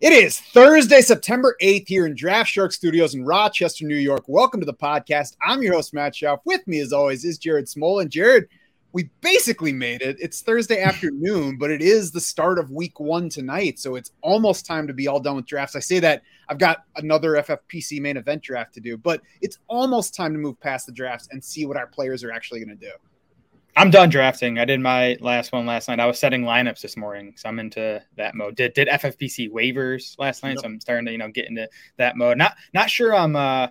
It is Thursday, September 8th here in Draft Shark Studios in Rochester, New York. Welcome to the podcast. I'm your host, Matt Schauf. With me, as always, is Jared Smola. And Jared, we basically made it. It's Thursday afternoon, but it is the start of week one tonight. So it's almost time to be all done with drafts. I say that I've got another FFPC main event draft to do, but it's almost time to move past the drafts and see what our players are actually going to do. I'm done drafting. I did my last one last night. I was setting lineups this morning, so I'm into that mode. Did did FFPC waivers last night, yep. so I'm starting to you know get into that mode. Not not sure I'm uh,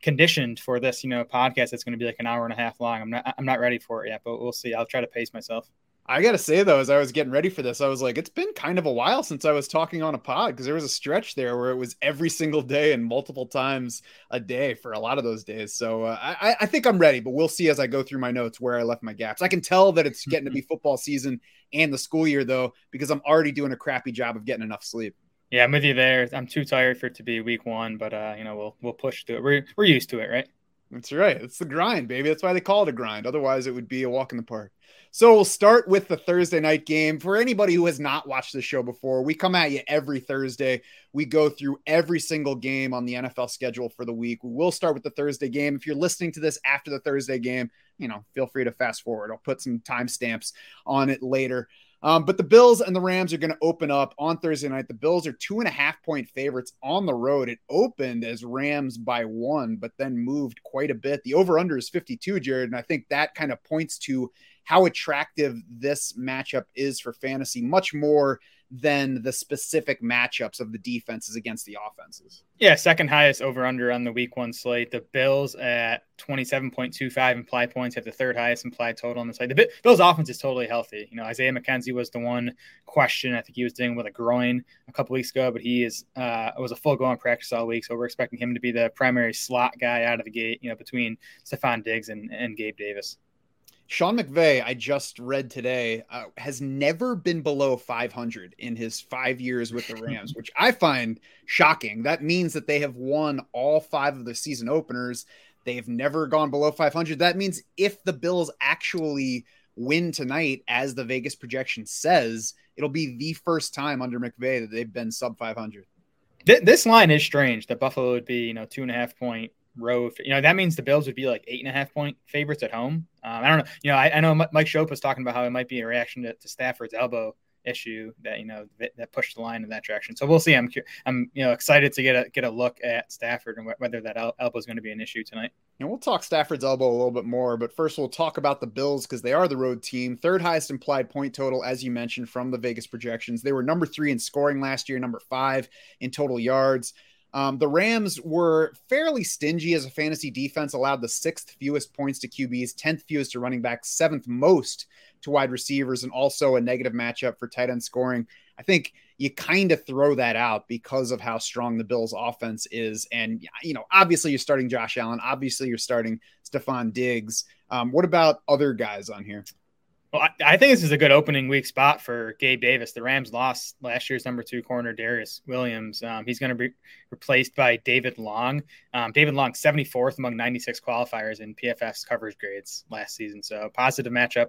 conditioned for this you know podcast. It's going to be like an hour and a half long. I'm not I'm not ready for it yet, but we'll see. I'll try to pace myself. I gotta say though, as I was getting ready for this, I was like, it's been kind of a while since I was talking on a pod because there was a stretch there where it was every single day and multiple times a day for a lot of those days. So uh, I, I think I'm ready, but we'll see as I go through my notes where I left my gaps. I can tell that it's getting to be football season and the school year though, because I'm already doing a crappy job of getting enough sleep. Yeah, I'm with you there. I'm too tired for it to be week one, but uh, you know we'll we'll push through it. We're we're used to it, right? That's right. It's the grind, baby. That's why they call it a grind. Otherwise, it would be a walk in the park. So we'll start with the Thursday night game. For anybody who has not watched the show before, we come at you every Thursday. We go through every single game on the NFL schedule for the week. We will start with the Thursday game. If you're listening to this after the Thursday game, you know, feel free to fast forward. I'll put some timestamps on it later. Um, but the Bills and the Rams are going to open up on Thursday night. The Bills are two and a half point favorites on the road. It opened as Rams by one, but then moved quite a bit. The over under is 52, Jared. And I think that kind of points to how attractive this matchup is for fantasy, much more than the specific matchups of the defenses against the offenses. Yeah, second highest over under on the week one slate. The Bills at 27.25 implied points have the third highest implied total on the slate. The Bills offense is totally healthy. You know, Isaiah McKenzie was the one question. I think he was dealing with a groin a couple weeks ago, but he is uh was a full go on practice all week. So we're expecting him to be the primary slot guy out of the gate, you know, between Stefon Diggs and, and Gabe Davis. Sean McVay, I just read today, uh, has never been below 500 in his five years with the Rams, which I find shocking. That means that they have won all five of the season openers. They have never gone below 500. That means if the Bills actually win tonight, as the Vegas projection says, it'll be the first time under McVay that they've been sub 500. This line is strange that Buffalo would be, you know, two and a half point road. You know, that means the Bills would be like eight and a half point favorites at home. Um, I don't know. You know, I, I, know Mike Schopp was talking about how it might be a reaction to, to Stafford's elbow issue that you know that, that, pushed the line in that direction. So we'll see. I'm I'm you know excited to get a get a look at Stafford and whether that elbow is going to be an issue tonight. And we'll talk Stafford's elbow a little bit more, but first we'll talk about the Bills because they are the road team, third highest implied point total as you mentioned from the Vegas projections. They were number three in scoring last year, number five in total yards. Um, the Rams were fairly stingy as a fantasy defense, allowed the sixth fewest points to QBs, 10th fewest to running backs, seventh most to wide receivers, and also a negative matchup for tight end scoring. I think you kind of throw that out because of how strong the Bills offense is. And, you know, obviously you're starting Josh Allen. Obviously you're starting Stefon Diggs. Um, what about other guys on here? Well, I, I, think this is a good opening week spot for Gabe Davis. The Rams lost last year's number two corner, Darious Williams. Um, he's going to be replaced by David Long. Um, David Long, 74th among 96 qualifiers in PFF's coverage grades last season. So positive matchup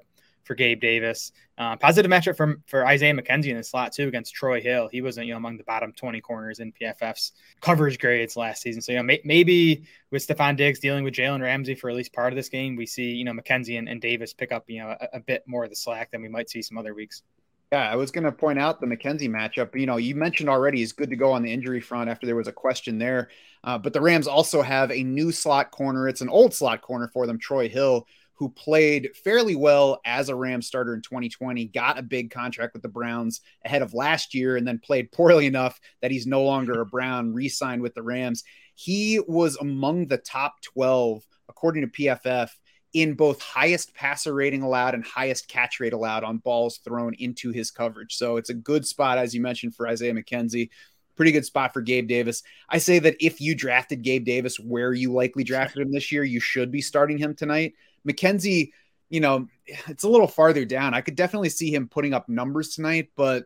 for Gabe Davis. Uh, positive matchup for, for Isaiah McKenzie in the slot too against Troy Hill. He wasn't you know among the bottom 20 corners in PFF's coverage grades last season. So you know may, maybe with Stefon Diggs dealing with Jalen Ramsey for at least part of this game, we see you know McKenzie and, and Davis pick up you know a, a, bit more of the slack than we might see some other weeks. Yeah, I was going to point out the McKenzie matchup. You know, you mentioned already he's good to go on the injury front after there was a question there. Uh, but the Rams also have a new slot corner. It's an old slot corner for them, Troy Hill, who played fairly well as a Ram starter in 2020, got a big contract with the Browns ahead of last year, and then played poorly enough that he's no longer a Brown, re signed with the Rams. He was among the top 12, according to PFF, in both highest passer rating allowed and highest catch rate allowed on balls thrown into his coverage. So it's a good spot, as you mentioned, for Isaiah McKenzie pretty good spot for Gabe Davis. I say that if you drafted Gabe Davis where you likely drafted him this year, you should be starting him tonight. McKenzie, you know, it's a little farther down. I could definitely see him putting up numbers tonight, but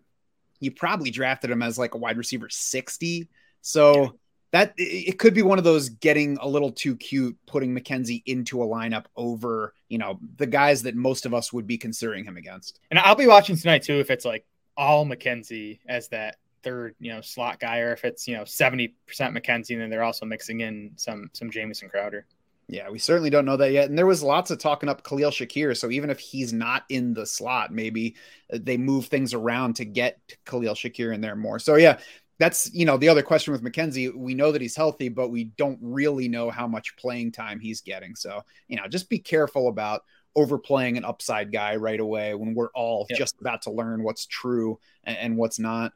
you probably drafted him as like a wide receiver 60. So yeah. that it could be one of those getting a little too cute putting McKenzie into a lineup over, you know, the guys that most of us would be considering him against. And I'll be watching tonight too if it's like all McKenzie as that third, you know, slot guy, or if it's you know seventy percent McKenzie, and then they're also mixing in some some Jamison Crowder. Yeah, we certainly don't know that yet. And there was lots of talking up Khalil Shakir. So even if he's not in the slot, maybe uh, they move things around to get Khalil Shakir in there more. So yeah, that's you know the other question with McKenzie. We know that he's healthy, but we don't really know how much playing time he's getting. So you know, just be careful about overplaying an upside guy right away when we're all yep. just about to learn what's true and, and what's not.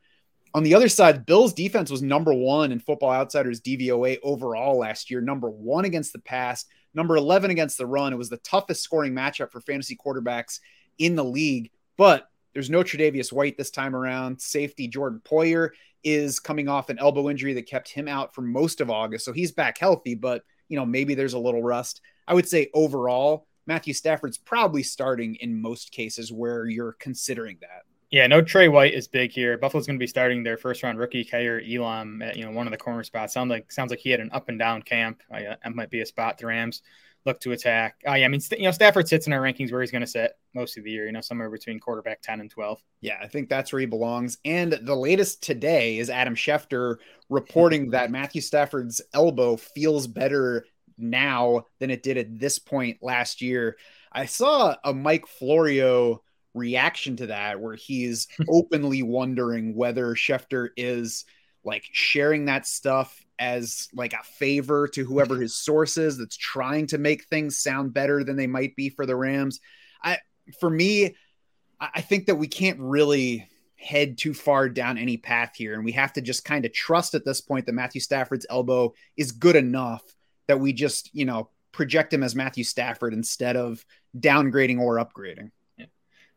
On the other side, Bills defense was number one in Football Outsiders DVOA overall last year, number one against the pass, number 11 against the run. It was the toughest scoring matchup for fantasy quarterbacks in the league, but there's no Tre'Davious White this time around. Safety Jordan Poyer is coming off an elbow injury that kept him out for most of August. So he's back healthy, but you know, maybe there's a little rust. I would say overall, Matthew Stafford's probably starting in most cases where you're considering that. Yeah, no Trey White is big here. Buffalo's going to be starting their first round rookie Kaiir Elam at you know one of the corner spots. Sounds like sounds like he had an up and down camp. Uh, that might be a spot the Rams look to attack. Uh, yeah, I mean, you know, Stafford sits in our rankings where he's going to sit most of the year. You know, somewhere between quarterback ten and twelve. Yeah, I think that's where he belongs. And the latest today is Adam Schefter reporting that Matthew Stafford's elbow feels better now than it did at this point last year. I saw a Mike Florio reaction to that where he's openly wondering whether Schefter is like sharing that stuff as like a favor to whoever his source is that's trying to make things sound better than they might be for the Rams. I for me, I think that we can't really head too far down any path here. And we have to just kind of trust at this point that Matthew Stafford's elbow is good enough that we just, you know, project him as Matthew Stafford instead of downgrading or upgrading.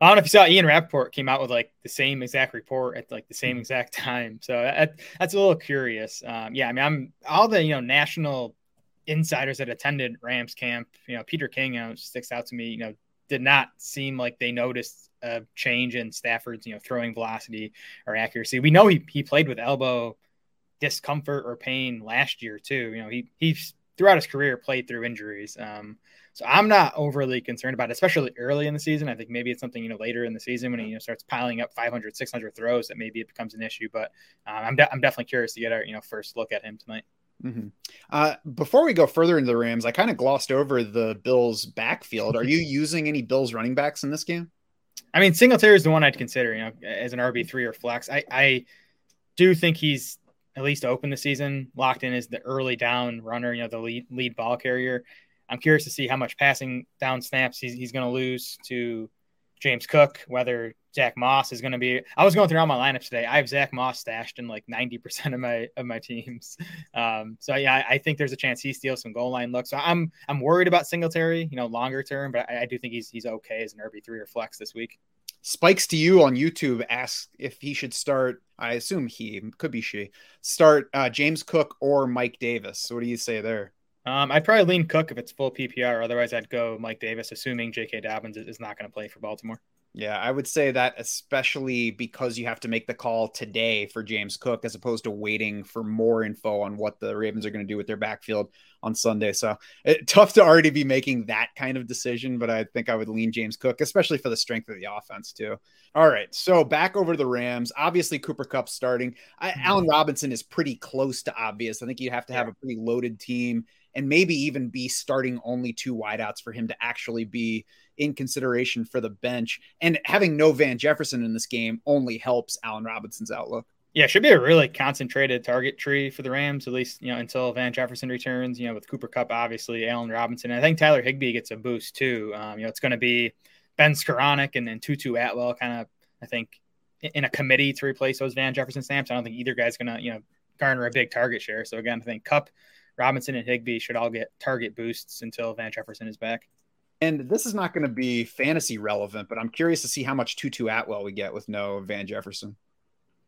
I don't know if you saw Ian Rapoport came out with like the same exact report at like the same mm-hmm. exact time. So that, that's a little curious. Um, yeah, I mean, I'm all the you know national insiders that attended Rams camp. You know, Peter King you know, sticks out to me. You know, did not seem like they noticed a change in Stafford's you know throwing velocity or accuracy. We know he he played with elbow discomfort or pain last year too. You know, he he throughout his career played through injuries. Um, so I'm not overly concerned about it, especially early in the season. I think maybe it's something, you know, later in the season when he you know, starts piling up 500, 600 throws that maybe it becomes an issue. But um, I'm, de- I'm definitely curious to get our, you know, first look at him tonight. Mm-hmm. Uh, before we go further into the Rams, I kind of glossed over the Bills backfield. Are you using any Bills running backs in this game? I mean, Singletary is the one I'd consider, you know, as an RB3 or flex. I, I do think he's at least open the season, locked in as the early down runner, you know, the lead, lead ball carrier. I'm curious to see how much passing down snaps he's, he's going to lose to James Cook, whether Zach Moss is going to be. I was going through all my lineups today. I have Zach Moss stashed in like 90% of my of my teams. Um, so yeah, I, I, think there's a chance he steals some goal line looks. So I'm I'm worried about Singletary, you know, longer term, but I, I do think he's he's okay as an RB three or flex this week. Spikes to you on YouTube asks if he should start. I assume he could be she start uh, James Cook or Mike Davis. So what do you say there? Um, I'd probably lean Cook if it's full PPR. Otherwise, I'd go Mike Davis, assuming J.K. Dobbins is not going to play for Baltimore. Yeah, I would say that especially because you have to make the call today for James Cook as opposed to waiting for more info on what the Ravens are going to do with their backfield on Sunday. So it, tough to already be making that kind of decision, but I think I would lean James Cook, especially for the strength of the offense too. All right, so back over to the Rams. Obviously, Cooper Kupp starting. I, mm-hmm. Allen Robinson is pretty close to obvious. I think you have to have a pretty loaded team and maybe even be starting only two wideouts for him to actually be in consideration for the bench. And having no Van Jefferson in this game only helps Allen Robinson's outlook. Yeah, should be a really concentrated target tree for the Rams, at least, you know, until Van Jefferson returns, you know, with Cooper Kupp, obviously, Allen Robinson. And I think Tyler Higbee gets a boost too. Um, you know, it's going to be Ben Skowronek and then Tutu Atwell kind of, I think, in a committee to replace those Van Jefferson stamps. I don't think either guy's going to, you know, garner a big target share. So again, I think Kupp Robinson and Higbee should all get target boosts until Van Jefferson is back. And this is not going to be fantasy relevant, but I'm curious to see how much Tutu Atwell we get with no Van Jefferson.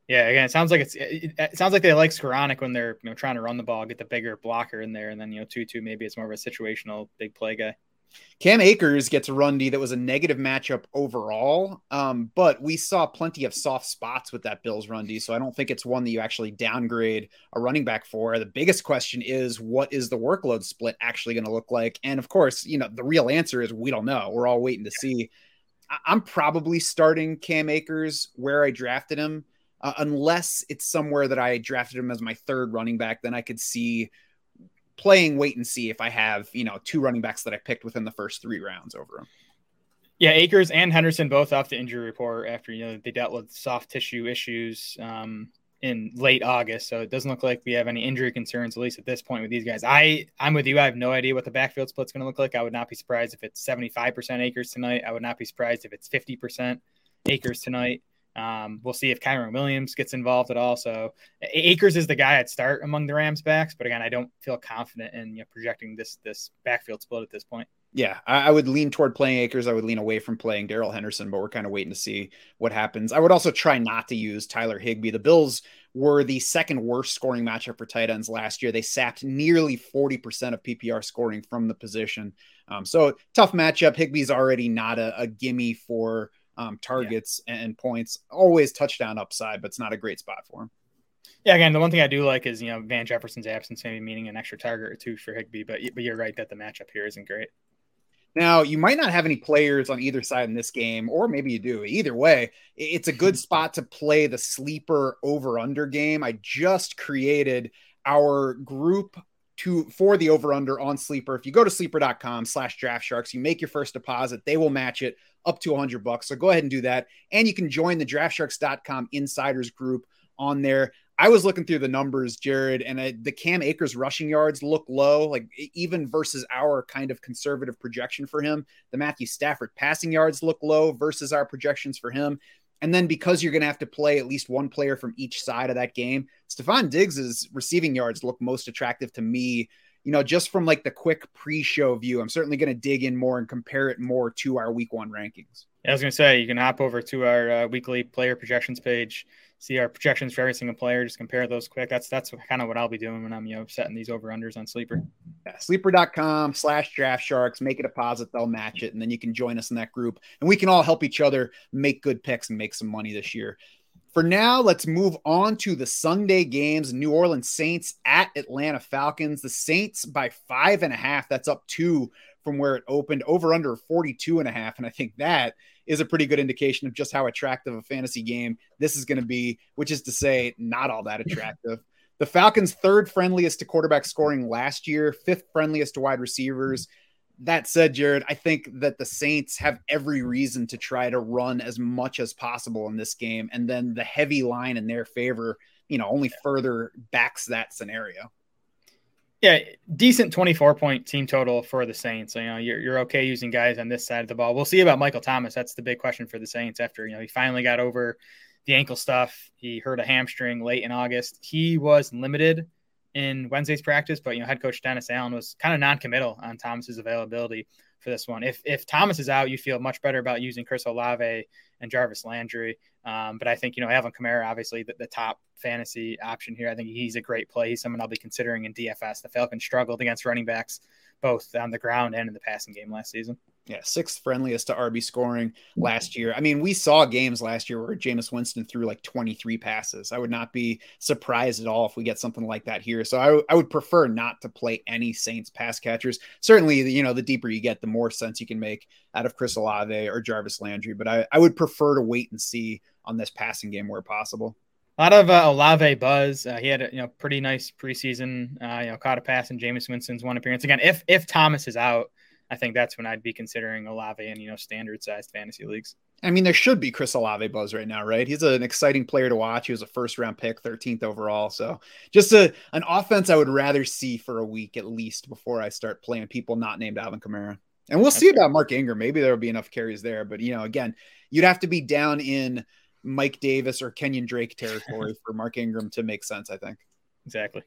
Yeah, again, it sounds like it's it, it sounds like they like Skowronek when they're you know trying to run the ball, get the bigger blocker in there, and then you know Tutu maybe it's more of a situational big play guy. Cam Akers gets a run D that was a negative matchup overall, um, but we saw plenty of soft spots with that Bills run D, so I don't think it's one that you actually downgrade a running back for. The biggest question is what is the workload split actually going to look like? And of course, you know, the real answer is we don't know. We're all waiting to see. I'm probably starting Cam Akers where I drafted him uh, unless it's somewhere that I drafted him as my third running back. Then I could see playing wait and see if I have you know two running backs that I picked within the first three rounds over him. Yeah, Akers and Henderson both off the injury report after you know they dealt with soft tissue issues um, in late August. So it doesn't look like we have any injury concerns, at least at this point with these guys. I I'm with you. I have no idea what the backfield split's going to look like. I would not be surprised if it's 75% Akers tonight. I would not be surprised if it's 50% Akers tonight. Um, we'll see if Kyren Williams gets involved at all. So Akers is the guy I'd start among the Rams backs, but again, I don't feel confident in you know, projecting this this backfield split at this point. Yeah, I, I, would lean toward playing Akers. I would lean away from playing Darrell Henderson, but we're kind of waiting to see what happens. I would also try not to use Tyler Higbee. The Bills were the second worst scoring matchup for tight ends last year. They sapped nearly 40% of PPR scoring from the position. Um, so tough matchup. Higbee's already not a, a gimme for um, targets yeah. and points. Always touchdown upside, but it's not a great spot for him. Yeah, again, the one thing I do like is you know Van Jefferson's absence maybe meaning an extra target or two for Higbee, but but you're right that the matchup here isn't great. Now, you might not have any players on either side in this game, or maybe you do. Either way, it's a good spot to play the sleeper over under game. I just created our group to for the over under on sleeper. If you go to sleeper.com slash draft sharks, you make your first deposit, they will match it up to 100 bucks. So go ahead and do that. And you can join the draftsharks.com insiders group on there. I was looking through the numbers, Jared, and I, the Cam Akers rushing yards look low, like even versus our kind of conservative projection for him. The Matthew Stafford passing yards look low versus our projections for him. And then because you're going to have to play at least one player from each side of that game, Stefon Diggs's receiving yards look most attractive to me. You know, just from like the quick pre-show view, I'm certainly going to dig in more and compare it more to our week one rankings. I was going to say you can hop over to our uh, weekly player projections page see our projections for every single player, just compare those quick. That's that's kind of what I'll be doing when I'm you know setting these over unders on sleeper. Yeah, sleeper.com slash draft sharks, make a deposit, they'll match it, and then you can join us in that group and we can all help each other make good picks and make some money this year. For now, let's move on to the Sunday games. New Orleans Saints at Atlanta Falcons. The Saints by five and a half. That's up two from where it opened, over under 42 and a half. And I think that is a pretty good indication of just how attractive a fantasy game this is going to be, which is to say, not all that attractive. the Falcons' third friendliest to quarterback scoring last year, fifth friendliest to wide receivers. That said, Jared, I think that the Saints have every reason to try to run as much as possible in this game. And then the heavy line in their favor, you know, only further backs that scenario. Yeah, decent 24 point team total for the Saints. You know, you're, you're okay using guys on this side of the ball. We'll see about Michael Thomas. That's the big question for the Saints after, you know, he finally got over the ankle stuff. He hurt a hamstring late in August. He was limited in Wednesday's practice, but, you know, head coach Dennis Allen was kind of non committal on Thomas's availability for this one. If, if Thomas is out, you feel much better about using Chris Olave and Jarvis Landry. Um, but I think, you know, Alvin Kamara, obviously the, the, top fantasy option here. I think he's a great play. He's someone I'll be considering in DFS. The Falcons struggled against running backs, both on the ground and in the passing game last season. Yeah, sixth friendliest to RB scoring last year. I mean, we saw games last year where Jameis Winston threw like 23 passes. I would not be surprised at all if we get something like that here. So I, w- I would prefer not to play any Saints pass catchers. Certainly, you know, the deeper you get, the more sense you can make out of Chris Olave or Jarvis Landry. But I, I would prefer to wait and see on this passing game where possible. A lot of uh, Olave buzz. Uh, he had a you know pretty nice preseason. Uh, you know, caught a pass in Jameis Winston's one appearance. Again, if if Thomas is out, I think that's when I'd be considering Olave in you know standard sized fantasy leagues. I mean, there should be Chris Olave buzz right now, right? He's an exciting player to watch. He was a first round pick, 13th overall. So just a an offense I would rather see for a week at least before I start playing people not named Alvin Kamara. And we'll That's see about Mark Ingram. Maybe there will be enough carries there, but you know, again, you'd have to be down in Mike Davis or Kenyan Drake territory for Mark Ingram to make sense, I think. Exactly.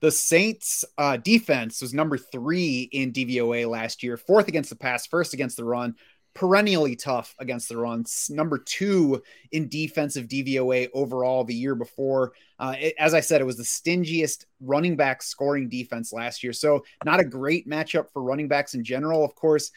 The Saints uh, defense was number three in DVOA last year, fourth against the pass, first against the run, perennially tough against the run. Number two in defensive DVOA overall the year before. Uh, it, as I said, it was the stingiest running back scoring defense last year. So, not a great matchup for running backs in general. Of course,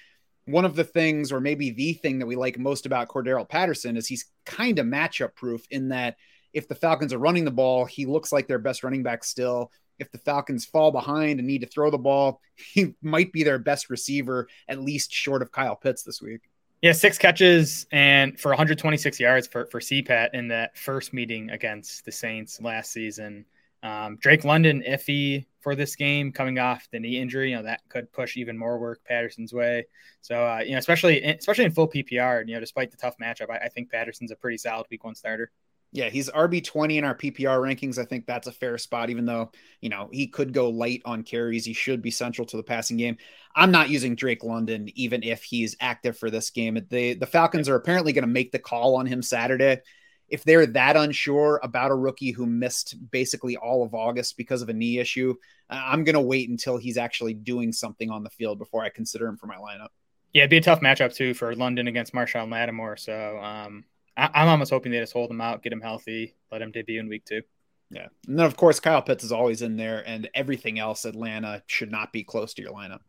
one of the things, or maybe the thing that we like most about Cordarrelle Patterson is he's kind of matchup proof in that if the Falcons are running the ball, he looks like their best running back still. If the Falcons fall behind and need to throw the ball, he might be their best receiver, at least short of Kyle Pitts this week. Yeah, six catches and for 126 yards for for CPAT in that first meeting against the Saints last season. Um, Drake London iffy for this game, coming off the knee injury. You know that could push even more work Patterson's way. So uh, you know, especially especially in full PPR, you know, despite the tough matchup, I, I think Patterson's a pretty solid Week One starter. Yeah, he's RB twenty in our PPR rankings. I think that's a fair spot, even though you know he could go light on carries. He should be central to the passing game. I'm not using Drake London, even if he's active for this game. The the Falcons are apparently going to make the call on him Saturday. If they're that unsure about a rookie who missed basically all of August because of a knee issue, I'm going to wait until he's actually doing something on the field before I consider him for my lineup. Yeah, it'd be a tough matchup too for London against Marshon Lattimore. So um, I, am almost hoping they just hold him out, get him healthy, let him debut in week two. Yeah. And then, of course, Kyle Pitts is always in there, and everything else, Atlanta should not be close to your lineup.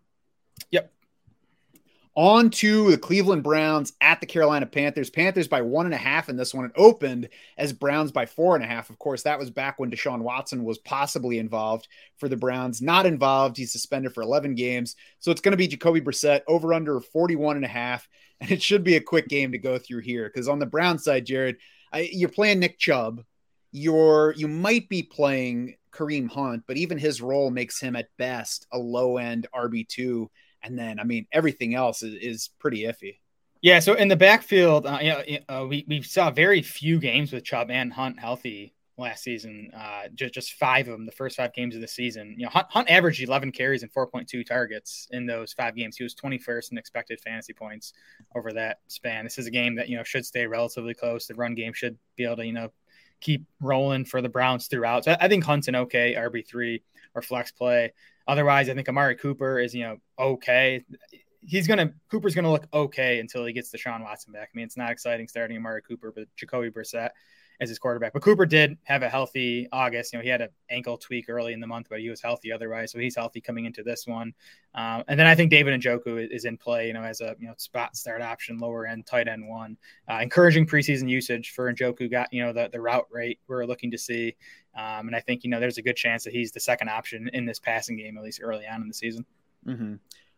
Yep. On to the Cleveland Browns at the Carolina Panthers. Panthers by one and a half in this one. It opened as Browns by four and a half. Of course, that was back when Deshaun Watson was possibly involved for the Browns. Not involved. He's suspended for 11 games. So it's going to be Jacoby Brissett over under 41 and a half. And it should be a quick game to go through here because on the Brown side, Jared, I, you're playing Nick Chubb. You're you might be playing Kareem Hunt, but even his role makes him at best a low end RB two. And then, I mean, everything else is, is pretty iffy. Yeah. So in the backfield, uh, you know, uh, we, we saw very few games with Chubb and Hunt healthy last season. Uh, just, just five of them, the first five games of the season. You know, Hunt, Hunt averaged 11 carries and 4.2 targets in those five games. He was 21st in expected fantasy points over that span. This is a game that, you know, should stay relatively close. The run game should be able to, you know, keep rolling for the Browns throughout. So I think Hunt's an okay RB3 or flex play. Otherwise, I think Amari Cooper is, you know, okay. He's gonna Cooper's gonna look okay until he gets Deshaun Watson back. I mean, it's not exciting starting Amari Cooper, but Jacoby Brissett as his quarterback. But Cooper did have a healthy August. You know, he had an ankle tweak early in the month, but he was healthy otherwise. So he's healthy coming into this one. Um, and then I think David Njoku is in play, you know, as a you know spot start option, lower end tight end one. Uh, encouraging preseason usage for Njoku. Got you know the the route rate we're looking to see, um, and I think you know there's a good chance that he's the second option in this passing game at least early on in the season. Mm-hmm.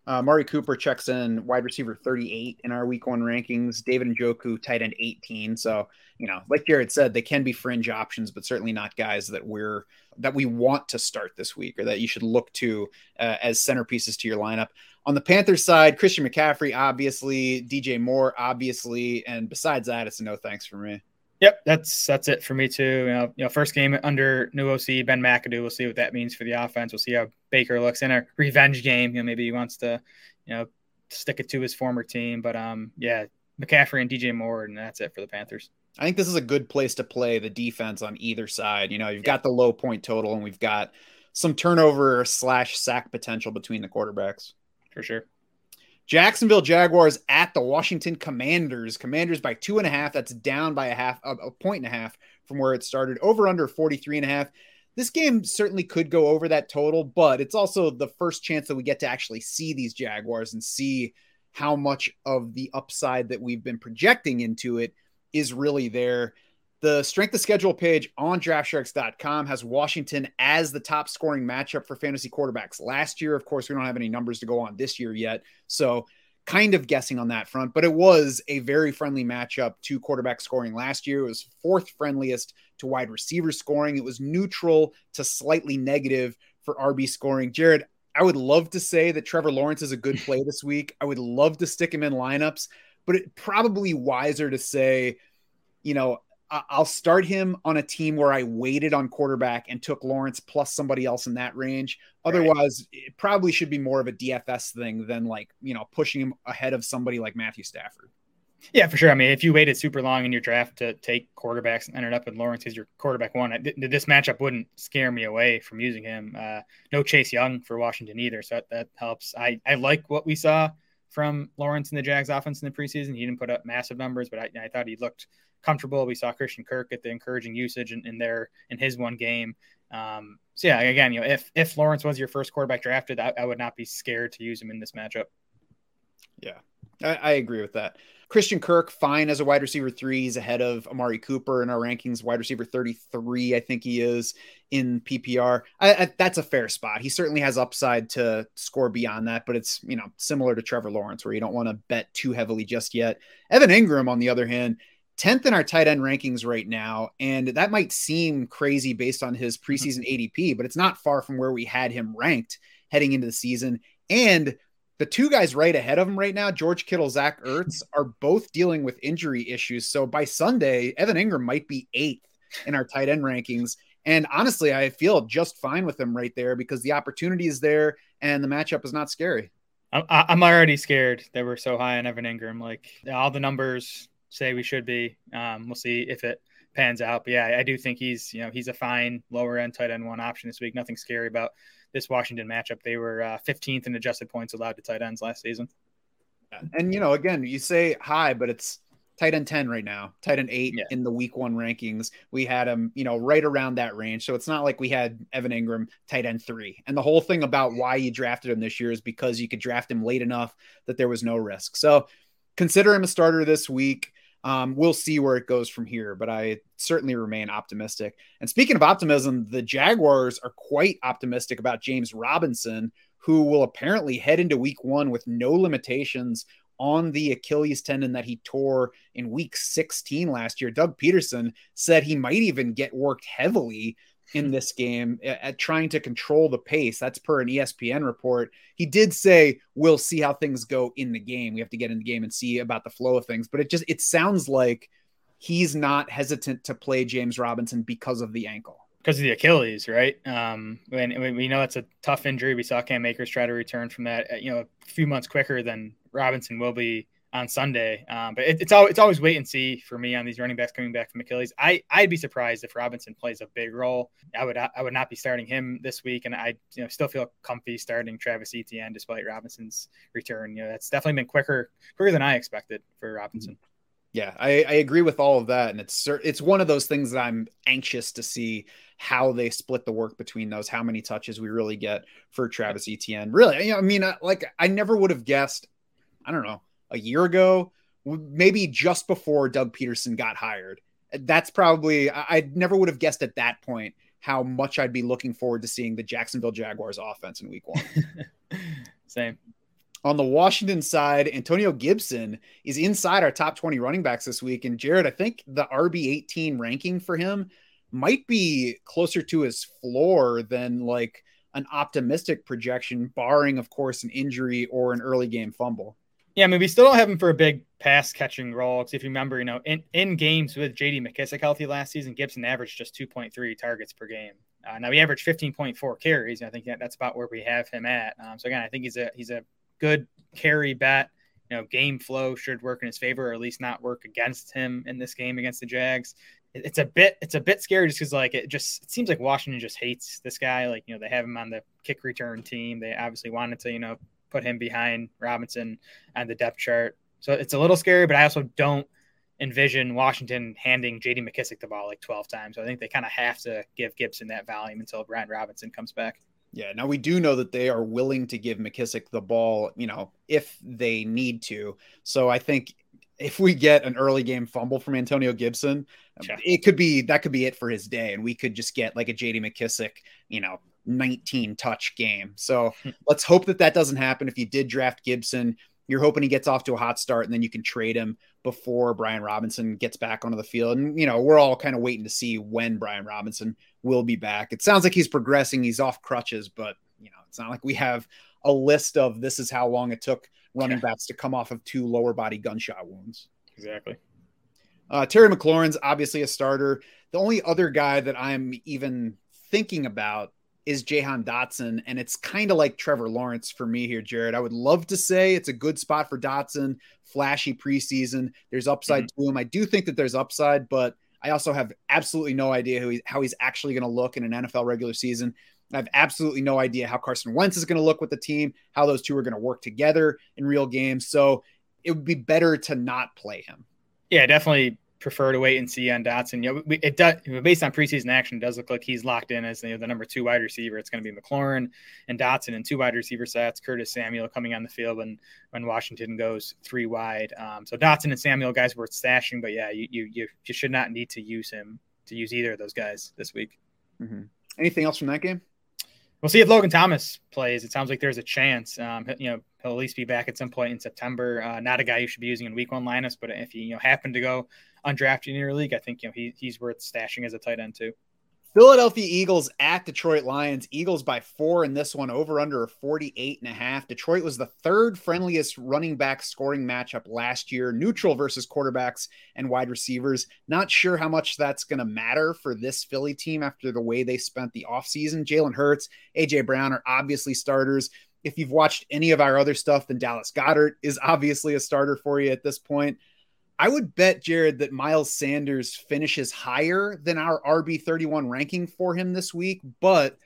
Uh, Mari Cooper checks in wide receiver 38 in our week one rankings. David Njoku, tight end 18. So, you know, like Jared said, they can be fringe options, but certainly not guys that we're that we want to start this week or that you should look to uh, as centerpieces to your lineup. On the Panthers side, Christian McCaffrey, obviously, DJ Moore, obviously, and besides that, it's a no thanks for me. Yep, that's that's it for me too. You know, you know, first game under new OC Ben McAdoo. We'll see what that means for the offense. We'll see how Baker looks in a revenge game. You know, maybe he wants to, you know, stick it to his former team. But um, yeah, McCaffrey and DJ Moore, and that's it for the Panthers. I think this is a good place to play the defense on either side. You know, you've got the low point total, and we've got some turnover slash sack potential between the quarterbacks. For sure. Jacksonville Jaguars at the Washington Commanders. Commanders by two and a half. That's down by a half, a point and a half from where it started. Over under 43 and a half. This game certainly could go over that total, but it's also the first chance that we get to actually see these Jaguars and see how much of the upside that we've been projecting into it is really there. The strength of schedule page on draftsharks.com has Washington as the top scoring matchup for fantasy quarterbacks. Last year, of course, we don't have any numbers to go on this year yet. So, kind of guessing on that front, but it was a very friendly matchup to quarterback scoring last year. It was fourth friendliest to wide receiver scoring. It was neutral to slightly negative for RB scoring. Jared, I would love to say that Trevor Lawrence is a good play this week. I would love to stick him in lineups, but it probably wiser to say, you know, I'll start him on a team where I waited on quarterback and took Lawrence plus somebody else in that range. Otherwise, right. it probably should be more of a DFS thing than like, you know, pushing him ahead of somebody like Matthew Stafford. Yeah, for sure. I mean, if you waited super long in your draft to take quarterbacks and ended up with Lawrence as your quarterback one, this matchup wouldn't scare me away from using him. Uh, no Chase Young for Washington either, so that, that helps. I, I like what we saw from Lawrence in the Jags offense in the preseason. He didn't put up massive numbers, but I, I thought he looked – comfortable. We saw Christian Kirk get the encouraging usage in, in in his one game. Um, so yeah, again, you know, if if Lawrence was your first quarterback drafted, I, I would not be scared to use him in this matchup. Yeah, I, I agree with that. Christian Kirk, fine as a wide receiver three. He's ahead of Amari Cooper in our rankings, wide receiver 33, I think he is in PPR. I, I, that's a fair spot. He certainly has upside to score beyond that, but it's, you know, similar to Trevor Lawrence, where you don't want to bet too heavily just yet. Evan Engram, on the other hand, 10th in our tight end rankings right now. And that might seem crazy based on his mm-hmm. preseason ADP, but it's not far from where we had him ranked heading into the season. And the two guys right ahead of him right now, George Kittle, Zach Ertz, are both dealing with injury issues. So by Sunday, Evan Engram might be eighth in our tight end rankings. And honestly, I feel just fine with him right there because the opportunity is there and the matchup is not scary. I'm already scared that we're so high on Evan Engram. Like all the numbers say we should be. Um, we'll see if it pans out. But yeah, I do think he's you know he's a fine lower end tight end one option this week. Nothing scary about this Washington matchup. They were uh, 15th in adjusted points allowed to tight ends last season. And you know, again, you say high, but it's tight end 10 right now, tight end eight yeah. in the week one rankings. We had him, you know, right around that range. So it's not like we had Evan Engram tight end three. And the whole thing about why you drafted him this year is because you could draft him late enough that there was no risk. So consider him a starter this week. Um, we'll see where it goes from here, but I certainly remain optimistic. And speaking of optimism, the Jaguars are quite optimistic about James Robinson, who will apparently head into week one with no limitations on the Achilles tendon that he tore in week 16 last year. Doug Pederson said he might even get worked heavily in this game at trying to control the pace. That's per an ESPN report. He did say we'll see how things go in the game. We have to get in the game and see about the flow of things. But it just it sounds like he's not hesitant to play James Robinson because of the ankle. Because of the Achilles, right? Um, when, when we know it's a tough injury. We saw Cam Akers try to return from that, uh, you know, a few months quicker than Robinson will be on Sunday. Um, but it, it's it's always wait and see for me on these running backs coming back from Achilles. I I'd be surprised if Robinson plays a big role. I would I would not be starting him this week, and I you know still feel comfy starting Travis Etienne despite Robinson's return. You know that's definitely been quicker quicker than I expected for Robinson. Yeah, I, I agree with all of that, and it's it's one of those things that I'm anxious to see how they split the work between those, how many touches we really get for Travis Etienne. Really, I mean, like I never would have guessed. I don't know a year ago, maybe just before Doug Pederson got hired. That's probably, I, never would have guessed at that point how much I'd be looking forward to seeing the Jacksonville Jaguars offense in week one. Same. On the Washington side, Antonio Gibson is inside our top 20 running backs this week. And Jared, I think the RB 18 ranking for him might be closer to his floor than like an optimistic projection, barring, of course, an injury or an early game fumble. Yeah, I mean, we still don't have him for a big pass catching role. Because if you remember, you know, in, in games with JD McKissic healthy last season, Gibson averaged just 2.3 targets per game. Uh, now he averaged 15.4 carries. And I think that, that's about where we have him at. Um, so again, I think he's a he's a good carry bet. You know, game flow should work in his favor, or at least not work against him in this game against the Jags. It, it's a bit it's a bit scary just because like it just it seems like Washington just hates this guy. Like you know they have him on the kick return team. They obviously wanted to you know put him behind Robinson on the depth chart. So it's a little scary, but I also don't envision Washington handing JD McKissic the ball like 12 times. So I think they kind of have to give Gibson that volume until Brian Robinson comes back. Yeah. Now we do know that they are willing to give McKissic the ball, you know, if they need to. So I think if we get an early game fumble from Antonio Gibson, yeah. it could be that could be it for his day. And we could just get like a JD McKissic, you know, 19 touch game. So let's hope that that doesn't happen. If you did draft Gibson, you're hoping he gets off to a hot start and then you can trade him before Brian Robinson gets back onto the field. And, you know, we're all kind of waiting to see when Brian Robinson will be back. It sounds like he's progressing. He's off crutches, but, you know, it's not like we have a list of this is how long it took running yeah. backs to come off of two lower body gunshot wounds. Exactly. Uh, Terry McLaurin's obviously a starter. The only other guy that I'm even thinking about is Jahan Dotson. And it's kind of like Trevor Lawrence for me here, Jared. I would love to say it's a good spot for Dotson, flashy preseason. There's upside mm-hmm. to him. I do think that there's upside, but I also have absolutely no idea who he, how he's actually going to look in an NFL regular season. I have absolutely no idea how Carson Wentz is going to look with the team, how those two are going to work together in real games. So it would be better to not play him. Yeah, definitely prefer to wait and see on Dotson. You know, we, it does based on preseason action, it does look like he's locked in as you know, the number two wide receiver. It's going to be McLaurin and Dotson and two wide receiver sets. Curtis Samuel coming on the field when when Washington goes three wide. Um, so Dotson and Samuel guys worth stashing, but yeah, you you you, you should not need to use him to use either of those guys this week. Mm-hmm. Anything else from that game? We'll see if Logan Thomas plays. It sounds like there's a chance. Um, you know, he'll at least be back at some point in September. Uh, not a guy you should be using in Week One lineups, but if you you know happen to go undrafted in your league, I think you know he, he's worth stashing as a tight end too. Philadelphia Eagles at Detroit Lions. Eagles by four in this one, over under a 48 and a half. Detroit was the third friendliest running back scoring matchup last year, neutral versus quarterbacks and wide receivers. Not sure how much that's going to matter for this Philly team after the way they spent the offseason. Jalen Hurts, AJ Brown are obviously starters. If you've watched any of our other stuff, then Dallas Goedert is obviously a starter for you at this point. I would bet, Jared, that Miles Sanders finishes higher than our RB31 ranking for him this week. But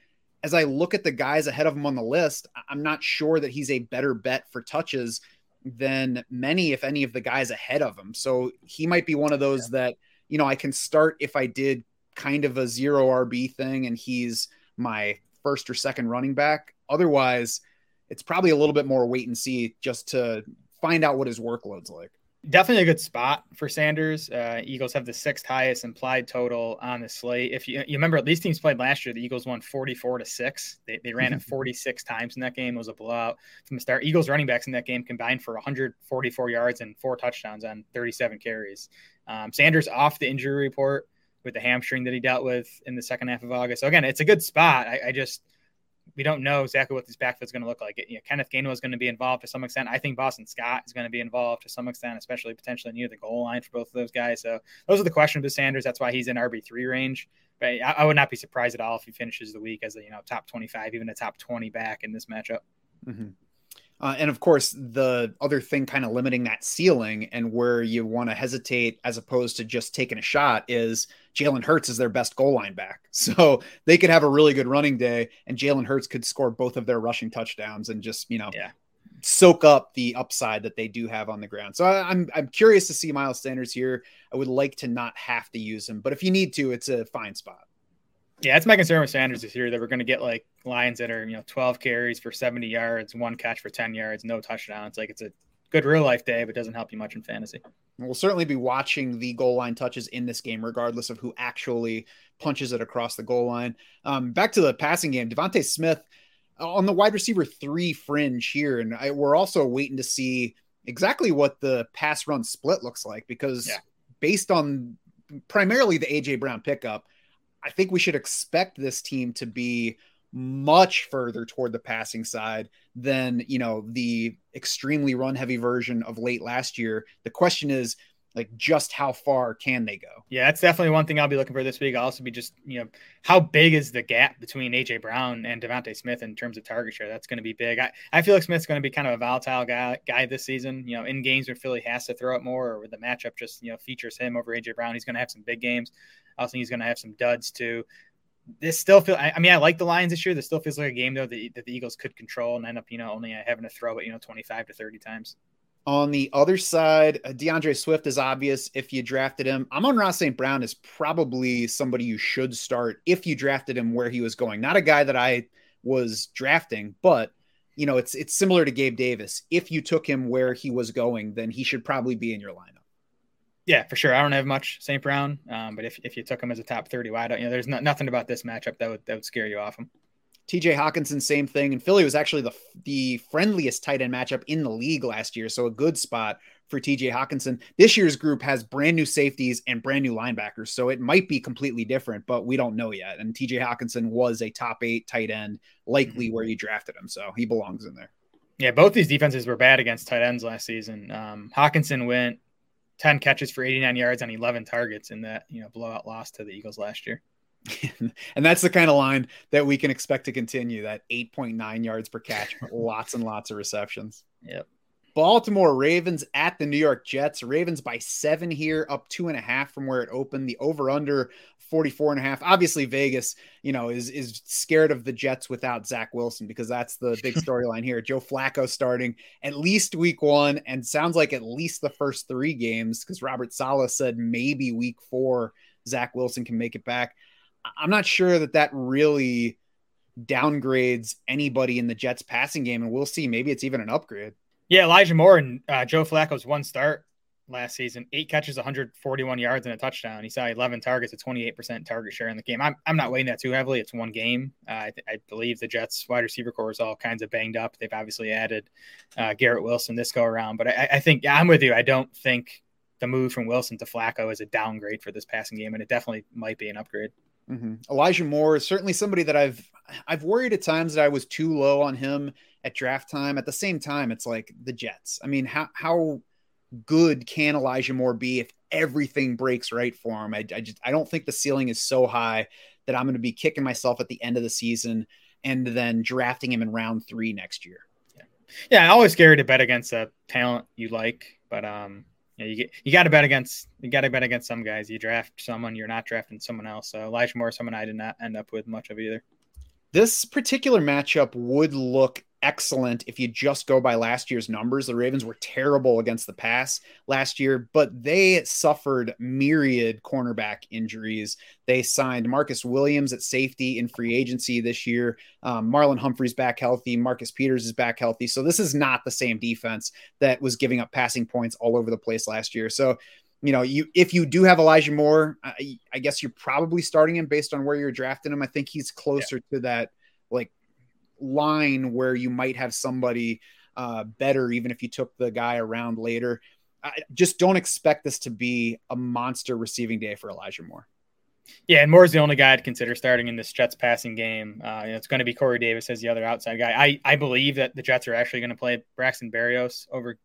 as I look at the guys ahead of him on the list, I'm not sure that he's a better bet for touches than many, if any, of the guys ahead of him. So he might be one of those yeah. that, you know, I can start if I did kind of a zero RB thing and he's my first or second running back. Otherwise, it's probably a little bit more wait and see just to find out what his workload's like. Definitely a good spot for Sanders. Uh, Eagles have the sixth highest implied total on the slate. If you, you remember, these teams played last year. The Eagles won 44 to 6. They, they ran it 46 times in that game. It was a blowout from the start. Eagles running backs in that game combined for 144 yards and four touchdowns on 37 carries. Um, Sanders off the injury report with the hamstring that he dealt with in the second half of August. So, again, it's a good spot. I, I just – we don't know exactly what this backfield is going to look like. You know, Kenneth Gainwell is going to be involved to some extent. I think Boston Scott is going to be involved to some extent, especially potentially near the goal line for both of those guys. So those are the questions with Sanders. That's why he's in RB three range. But I, I, would not be surprised at all if he finishes the week as a you know top twenty five, even a top twenty back in this matchup. Mm-hmm. Uh, and of course, the other thing kind of limiting that ceiling and where you want to hesitate as opposed to just taking a shot is Jalen Hurts is their best goal line back. So they could have a really good running day, and Jalen Hurts could score both of their rushing touchdowns and just, you know, yeah. soak up the upside that they do have on the ground. So I, I'm I'm curious to see Miles Sanders here. I would like to not have to use him, but if you need to, it's a fine spot. Yeah, that's my concern with Sanders this year that we're going to get like lines that are, you know, 12 carries for 70 yards, one catch for 10 yards, no touchdowns. Like it's a good real life day, but doesn't help you much in fantasy. We'll certainly be watching the goal line touches in this game, regardless of who actually punches it across the goal line. Um, back to the passing game, DeVonta Smith uh, on the wide receiver three fringe here. And I, we're also waiting to see exactly what the pass run split looks like because yeah. based on primarily the AJ Brown pickup, I think we should expect this team to be much further toward the passing side than you know the extremely run heavy version of late last year. The question is like just how far can they go? Yeah, that's definitely one thing I'll be looking for this week. I'll also be just, you know, how big is the gap between AJ Brown and DeVonta Smith in terms of target share? That's going to be big. I, I feel like Smith's going to be kind of a volatile guy guy this season. You know, in games where Philly has to throw it more or where the matchup just, you know, features him over AJ Brown, he's going to have some big games. I also think he's going to have some duds too. This still feel. I, I mean, I like the Lions this year. This still feels like a game though that, that the Eagles could control and end up, you know, only having to throw it, you know, twenty five to thirty times. On the other side, uh, DeAndre Swift is obvious if you drafted him. Amon-Ra St. Brown is probably somebody you should start if you drafted him where he was going. Not a guy that I was drafting, but you know, it's it's similar to Gabe Davis. If you took him where he was going, then he should probably be in your lineup. Yeah, for sure. I don't have much St. Brown, um, but if, if you took him as a top 30 wide, you know, there's not, nothing about this matchup that would that would scare you off him. TJ Hockenson, same thing. And Philly was actually the the friendliest tight end matchup in the league last year, so a good spot for TJ Hockenson. This year's group has brand new safeties and brand new linebackers, so it might be completely different, but we don't know yet. And TJ Hockenson was a top eight tight end, likely mm-hmm. where you drafted him, so he belongs in there. Yeah, both these defenses were bad against tight ends last season. Um, Hockenson went 10 catches for 89 yards on 11 targets in that, you know, blowout loss to the Eagles last year. and that's the kind of line that we can expect to continue that 8.9 yards per catch, lots and lots of receptions. Yep. Baltimore Ravens at the New York Jets. Ravens by seven here, up two and a half from where it opened. The over under 44 and a half. Obviously, Vegas, you know, is is scared of the Jets without Zach Wilson because that's the big storyline here. Joe Flacco starting at least week one and sounds like at least the first three games because Robert Saleh said maybe week four Zach Wilson can make it back. I'm not sure that that really downgrades anybody in the Jets passing game, and we'll see. Maybe it's even an upgrade. Yeah, Elijah Moore and uh, Joe Flacco's one start last season, eight catches, 141 yards, and a touchdown. He saw 11 targets, a 28% target share in the game. I'm, I'm not weighing that too heavily. It's one game. Uh, I, th- I, believe the Jets wide receiver corps is all kinds of banged up. They've obviously added uh, Garrett Wilson this go around, but I, I think yeah, I'm with you. I don't think the move from Wilson to Flacco is a downgrade for this passing game, and it definitely might be an upgrade. Mm-hmm. Elijah Moore is certainly somebody that I've I've worried at times that I was too low on him at draft time. At the same time, it's like the Jets. I mean, how how good can Elijah Moore be if everything breaks right for him? I, I just I don't think the ceiling is so high that I'm going to be kicking myself at the end of the season and then drafting him in round three next year. Yeah, yeah. Always scared to bet against a talent you like, but um, yeah, you get you got to bet against you got to bet against some guys. You draft someone, you're not drafting someone else. So Elijah Moore, someone I did not end up with much of either. This particular matchup would look excellent if you just go by last year's numbers. The Ravens were terrible against the pass last year, but they suffered myriad cornerback injuries. They signed Marcus Williams at safety in free agency this year. Um, Marlon Humphrey's back healthy. Marcus Peters is back healthy. So this is not the same defense that was giving up passing points all over the place last year. So you know, you if you do have Elijah Moore, I, I, guess you're probably starting him based on where you're drafting him. I think he's closer yeah. to that like line where you might have somebody uh, better, even if you took the guy around later. I just don't expect this to be a monster receiving day for Elijah Moore. Yeah, and Moore's the only guy I'd consider starting in this Jets passing game. Uh, you know, it's going to be Corey Davis as the other outside guy. I, I believe that the Jets are actually going to play Braxton Berrios over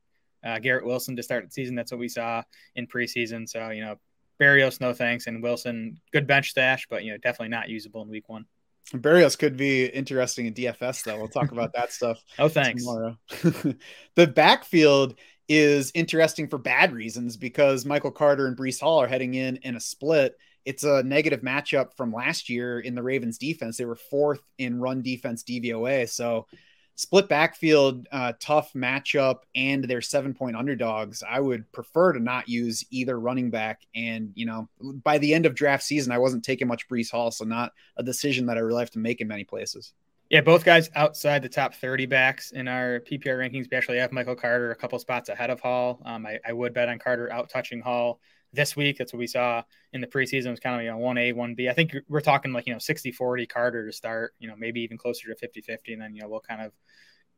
uh, Garrett Wilson to start the season. That's what we saw in preseason. So, you know, Berrios, no thanks. And Wilson, good bench stash, but, you know, definitely not usable in week one. Berrios could be interesting in DFS, though. We'll talk about that stuff. oh, thanks. Tomorrow. the backfield is interesting for bad reasons because Michael Carter and Breece Hall are heading in in a split. It's a negative matchup from last year in the Ravens defense. They were fourth in run defense DVOA. So split backfield, uh, tough matchup, and they're seven point underdogs. I would prefer to not use either running back. And, you know, by the end of draft season, I wasn't taking much Breece Hall, so not a decision that I really have to make in many places. Yeah, both guys outside the top 30 backs in our PPR rankings. We actually have Michael Carter a couple spots ahead of Hall. Um, I, I would bet on Carter out touching Hall this week. That's what we saw in the preseason. It was kind of, you know, 1A, 1B. I think we're talking like, you know, 60 40 Carter to start, you know, maybe even closer to 50 50. And then, you know, we'll kind of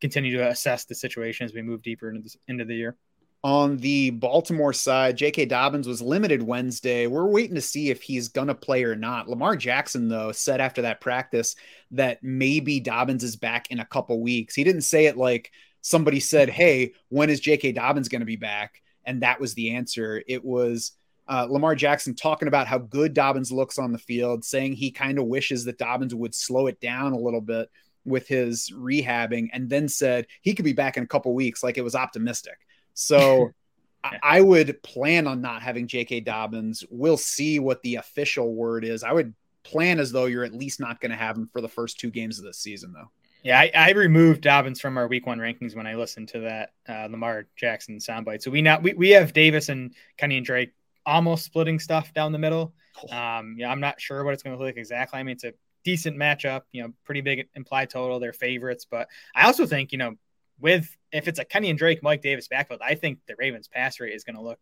continue to assess the situation as we move deeper into, this, into the year. On the Baltimore side, J.K. Dobbins was limited Wednesday. We're waiting to see if he's going to play or not. Lamar Jackson, though, said after that practice that maybe Dobbins is back in a couple weeks. He didn't say it like somebody said, Hey, when is J.K. Dobbins going to be back? And that was the answer. It was uh, Lamar Jackson talking about how good Dobbins looks on the field, saying he kind of wishes that Dobbins would slow it down a little bit with his rehabbing, and then said he could be back in a couple weeks, like it was optimistic. So I would plan on not having J.K. Dobbins. We'll see what the official word is. I would plan as though you're at least not going to have him for the first two games of this season, though. Yeah, I, I, removed Dobbins from our week one rankings when I listened to that uh, Lamar Jackson soundbite. So we now we, we have Davis and Kenyan Drake almost splitting stuff down the middle. Um, yeah, I'm not sure what it's going to look like exactly. I mean, it's a decent matchup, you know, pretty big implied total. They're favorites, but I also think, you know, with if it's a Kenyan Drake, Mike Davis backfield, I think the Ravens pass rate is going to look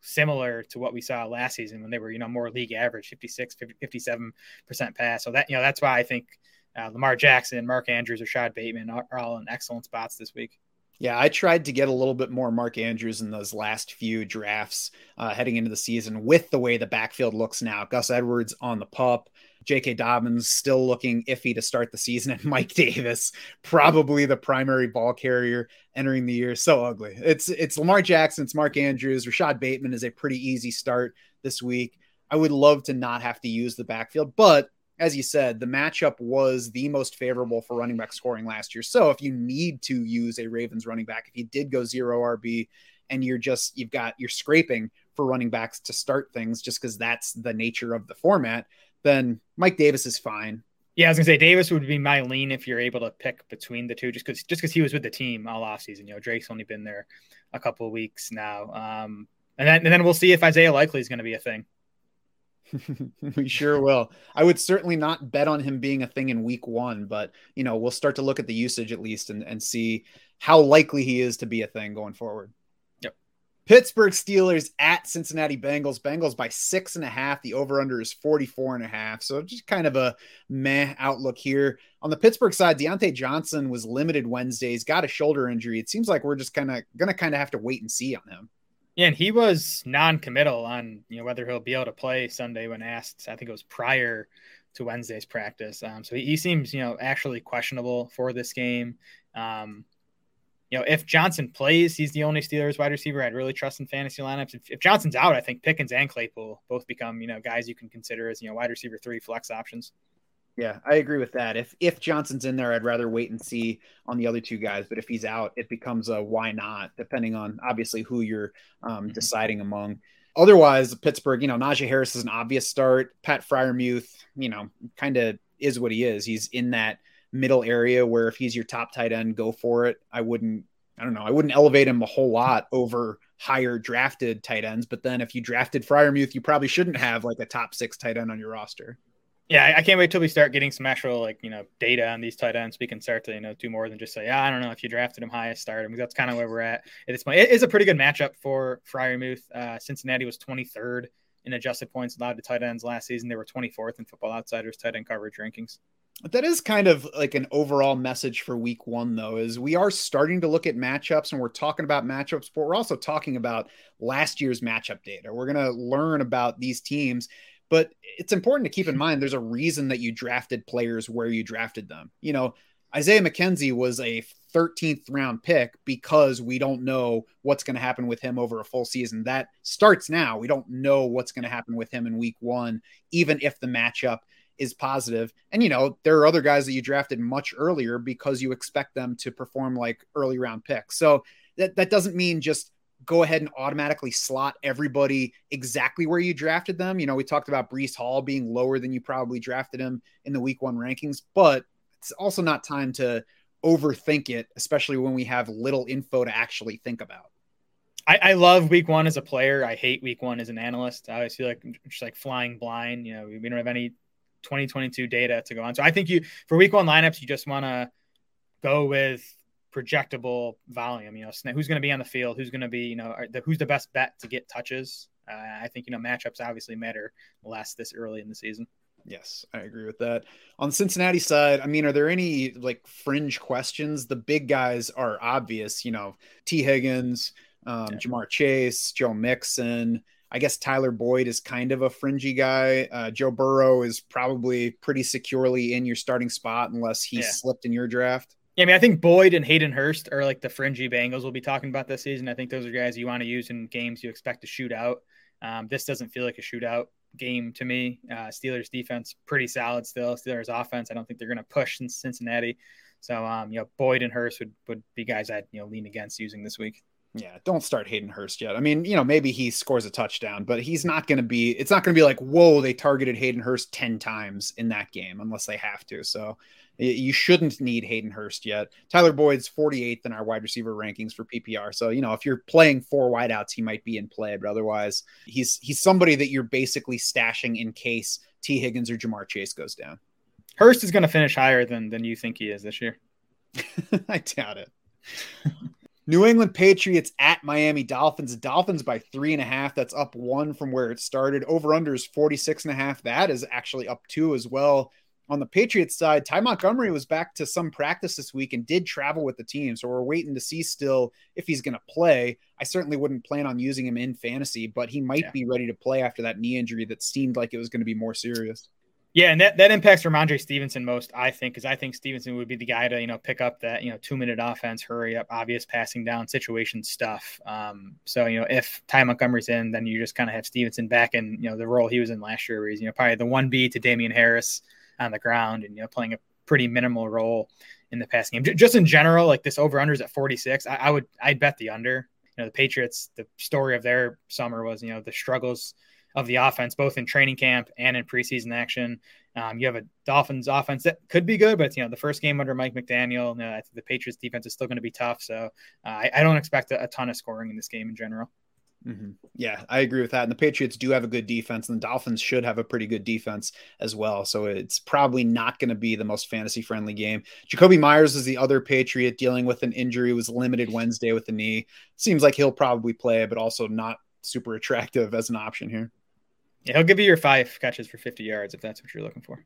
similar to what we saw last season when they were, you know, more league average 56, 57% pass. So that, you know, that's why I think uh, Lamar Jackson, Mark Andrews, Rashod Bateman are, are all in excellent spots this week. Yeah, I tried to get a little bit more Mark Andrews in those last few drafts uh, heading into the season with the way the backfield looks now. Gus Edwards on the pup, J.K. Dobbins still looking iffy to start the season, and Mike Davis probably the primary ball carrier entering the year. So ugly. It's it's Lamar Jackson, it's Mark Andrews, Rashod Bateman is a pretty easy start this week. I would love to not have to use the backfield, but as you said, the matchup was the most favorable for running back scoring last year. So if you need to use a Ravens running back, if you did go zero RB and you're just you've got you're scraping for running backs to start things just because that's the nature of the format, then Mike Davis is fine. Yeah, I was gonna say Davis would be my lean if you're able to pick between the two, just because just because he was with the team all off season. You know, Drake's only been there a couple of weeks now, um, and then and then we'll see if Isaiah Likely is going to be a thing. we sure will. I would certainly not bet on him being a thing in week one, but you know, we'll start to look at the usage at least and, and see how likely he is to be a thing going forward. Yep. Pittsburgh Steelers at Cincinnati Bengals. Bengals by six and a half. The over under is 44 and a half. So just kind of a meh outlook here. On the Pittsburgh side, Diontae Johnson was limited Wednesday. He's got a shoulder injury. It seems like we're just kind of going to kind of have to wait and see on him. Yeah, and he was non-committal on you know whether he'll be able to play Sunday when asked. I think it was prior to Wednesday's practice. Um, so he, he, seems you know actually questionable for this game. Um, you know, if Johnson plays, he's the only Steelers wide receiver I'd really trust in fantasy lineups. If, if, Johnson's out, I think Pickens and Claypool both become, you know, guys you can consider as, you know, wide receiver three flex options. Yeah, I agree with that. If if Johnson's in there, I'd rather wait and see on the other two guys. But if he's out, it becomes a why not, depending on obviously who you're um, mm-hmm. deciding among. Otherwise, Pittsburgh, you know, Najee Harris is an obvious start. Pat Freiermuth, you know, kind of is what he is. He's in that – middle area where if he's your top tight end, go for it. I wouldn't, I don't know, I wouldn't elevate him a whole lot over higher drafted tight ends. But then if you drafted Freiermuth, you probably shouldn't have like a top six tight end on your roster. Yeah, I can't wait till we start getting some actual like you know data on these tight ends. We can start to you know do more than just say, yeah, I don't know if you drafted him high, start him. That's kind of where we're at at this point. It is a pretty good matchup for Freiermuth. Uh, Cincinnati was 23rd in adjusted points allowed to tight ends last season. They were 24th in Football Outsiders tight end coverage rankings. That is kind of like an overall message for week one, though, is we are starting to look at matchups and we're talking about matchups, but we're also talking about last year's matchup data. We're going to learn about these teams, but it's important to keep in mind there's a reason that you drafted players where you drafted them. You know, Isaiah McKenzie was a 13th round pick because we don't know what's going to happen with him over a full season. That starts now. We don't know what's going to happen with him in week one, even if the matchup is positive. And you know, there are other guys that you drafted much earlier because you expect them to perform like early round picks. So that that doesn't mean just go ahead and automatically slot everybody exactly where you drafted them. You know, we talked about Breece Hall being lower than you probably drafted him in the week one rankings, but it's also not time to overthink it, especially when we have little info to actually think about. I, I, love week one as a player. I hate week one as an analyst. I always feel like just like flying blind. You know, we don't have any 2022 data to go on. So I think you for week one lineups, you just want to go with projectable volume. You know, who's going to be on the field, who's going to be, you know, the, who's the best bet to get touches. Uh, I think you know matchups obviously matter less this early in the season. Yes, I agree with that. On the Cincinnati side, I mean, are there any like fringe questions? The big guys are obvious. You know, Tee Higgins, um, yeah. Ja'Marr Chase, Joe Mixon. I guess Tyler Boyd is kind of a fringy guy. Uh, Joe Burrow is probably pretty securely in your starting spot unless he yeah. slipped in your draft. Yeah, I mean, I think Boyd and Hayden Hurst are like the fringy Bengals we'll be talking about this season. I think those are guys you want to use in games you expect to shoot out. Um, this doesn't feel like a shootout game to me. Uh, Steelers defense pretty solid still. Steelers offense, I don't think they're going to push in Cincinnati. So, um, you know, Boyd and Hurst would, would be guys I'd you know lean against using this week. Yeah, don't start Hayden Hurst yet. I mean, you know, maybe he scores a touchdown, but he's not going to be. It's not going to be like, whoa, they targeted Hayden Hurst ten times in that game, unless they have to. So, you shouldn't need Hayden Hurst yet. Tyler Boyd's 48th in our wide receiver rankings for PPR. So, you know, if you're playing four wideouts, he might be in play, but otherwise, he's he's somebody that you're basically stashing in case Tee Higgins or Ja'Marr Chase goes down. Hurst is going to finish higher than than you think he is this year. I doubt it. New England Patriots at Miami Dolphins. Dolphins by three and a half. That's up one from where it started. Over under is 46 and a half. That is actually up two as well. On the Patriots side, Ty Montgomery was back to some practice this week and did travel with the team. So we're waiting to see still if he's going to play. I certainly wouldn't plan on using him in fantasy, but he might yeah. be ready to play after that knee injury that seemed like it was going to be more serious. Yeah, and that, that impacts Rhamondre Stevenson most, I think, because I think Stevenson would be the guy to, you know, pick up that, you know, two minute offense, hurry up, obvious passing down situation stuff. Um, so, you know, if Ty Montgomery's in, then you just kind of have Stevenson back in, you know, the role he was in last year, where he's, you know, probably the 1B to Damien Harris on the ground and you know playing a pretty minimal role in the passing game. Just in general, like this over under is at 46. I, I would I'd bet the under. You know, the Patriots, the story of their summer was, you know, the struggles of the offense, both in training camp and in preseason action. Um, you have a Dolphins offense that could be good, but you know the first game under Mike McDaniel, you know, I think the Patriots defense is still going to be tough. So uh, I, I, don't expect a, a, ton of scoring in this game in general. Mm-hmm. Yeah, I agree with that. And the Patriots do have a good defense, and the Dolphins should have a pretty good defense as well. So it's probably not going to be the most fantasy friendly game. Jakobi Meyers is the other Patriot dealing with an injury, was limited Wednesday with the knee. Seems like he'll probably play, but also not super attractive as an option here. Yeah, he'll give you your five catches for 50 yards if that's what you're looking for.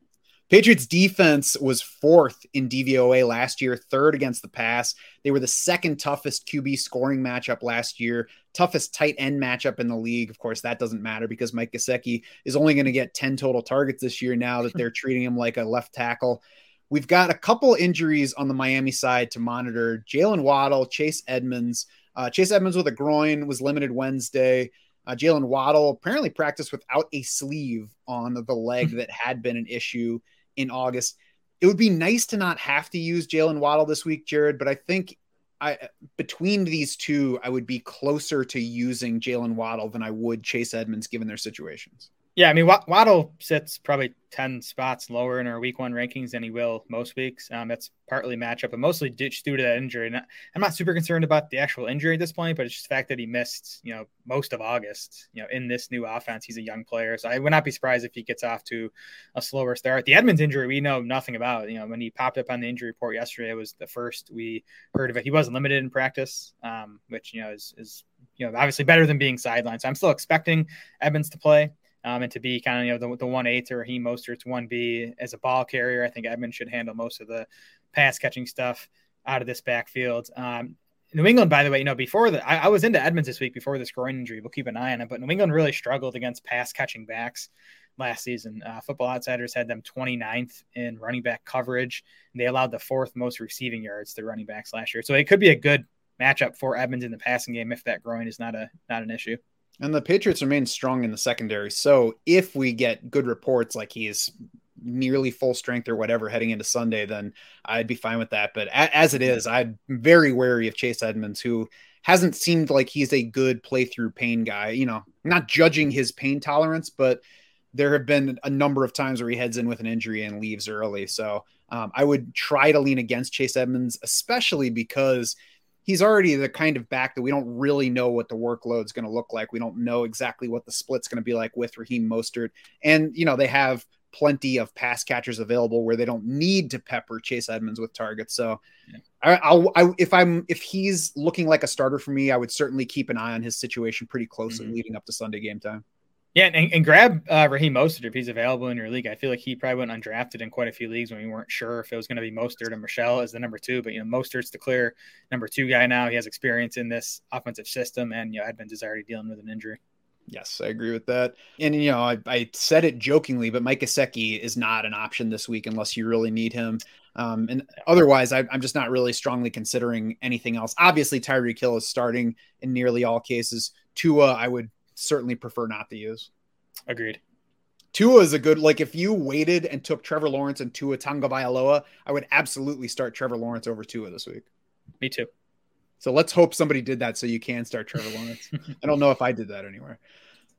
Patriots defense was fourth in DVOA last year, third against the pass. They were the second toughest QB scoring matchup last year, toughest tight end matchup in the league. Of course, that doesn't matter because Mike Gesicki is only going to get 10 total targets this year now that they're treating him like a left tackle. We've got a couple injuries on the Miami side to monitor. Jaylen Waddle, Chase Edmonds. Uh, Chase Edmonds with a groin was limited Wednesday. Uh, Jaylen Waddle apparently practiced without a sleeve on the leg that had been an issue in August. It would be nice to not have to use Jaylen Waddle this week, Jared, but I think I between these two, I would be closer to using Jaylen Waddle than I would Chase Edmonds given their situations. Yeah, I mean Waddle sits probably ten spots lower in our Week One rankings than he will most weeks. Um, that's partly matchup, but mostly due to that injury. And I'm not super concerned about the actual injury at this point, but it's just the fact that he missed, you know, most of August. You know, in this new offense, he's a young player, so I would not be surprised if he gets off to a slower start. The Edmonds injury, we know nothing about. You know, when he popped up on the injury report yesterday, it was the first we heard of it. He wasn't limited in practice, um, which you know is is you know obviously better than being sidelined. So I'm still expecting Edmonds to play um, and to be kind of you know the, the one A to Raheem Mostert's one B as a ball carrier. I think Edmonds should handle most of the pass catching stuff out of this backfield. Um, New England, by the way, you know, before the I, I, was into Edmonds this week before this groin injury. We'll keep an eye on it. But New England really struggled against pass catching backs last season. Uh, Football Outsiders had them 29th in running back coverage. They allowed the fourth most receiving yards to running backs last year. So it could be a good matchup for Edmonds in the passing game if that groin is not a not an issue. And the Patriots remain strong in the secondary. So if we get good reports like he's nearly full strength or whatever heading into Sunday, then I'd be fine with that. But as it is, I'm very wary of Chase Edmonds, who hasn't seemed like he's a good playthrough pain guy. You know, not judging his pain tolerance, but there have been a number of times where he heads in with an injury and leaves early. So um, I would try to lean against Chase Edmonds, especially because he's already the kind of back that we don't really know what the workload's going to look like. We don't know exactly what the split's going to be like with Raheem Mostert. And, you know, they have plenty of pass catchers available where they don't need to pepper Chase Edmonds with targets. So yeah. I, will I, if I'm, if he's looking like a starter for me, I would certainly keep an eye on his situation pretty closely mm-hmm. leading up to Sunday game time. Yeah, and, and grab uh, Raheem Mostert if he's available in your league. I feel like he probably went undrafted in quite a few leagues when we weren't sure if it was going to be Mostert and Michel as the number two. But you know, Mostert's the clear number two guy now. He has experience in this offensive system, and you know, Edmonds is already dealing with an injury. Yes, I agree with that. And you know, I, I said it jokingly, but Mike Gesicki is not an option this week unless you really need him. Um, and otherwise, I, am just not really strongly considering anything else. Obviously, Tyreek Hill is starting in nearly all cases. Tua, I would certainly prefer not to use. Agreed. Tua is a good like if you waited and took Trevor Lawrence and Tua Tagovailoa, I would absolutely start Trevor Lawrence over Tua this week. Me too. So let's hope somebody did that so you can start Trevor Lawrence. I don't know if I did that anywhere.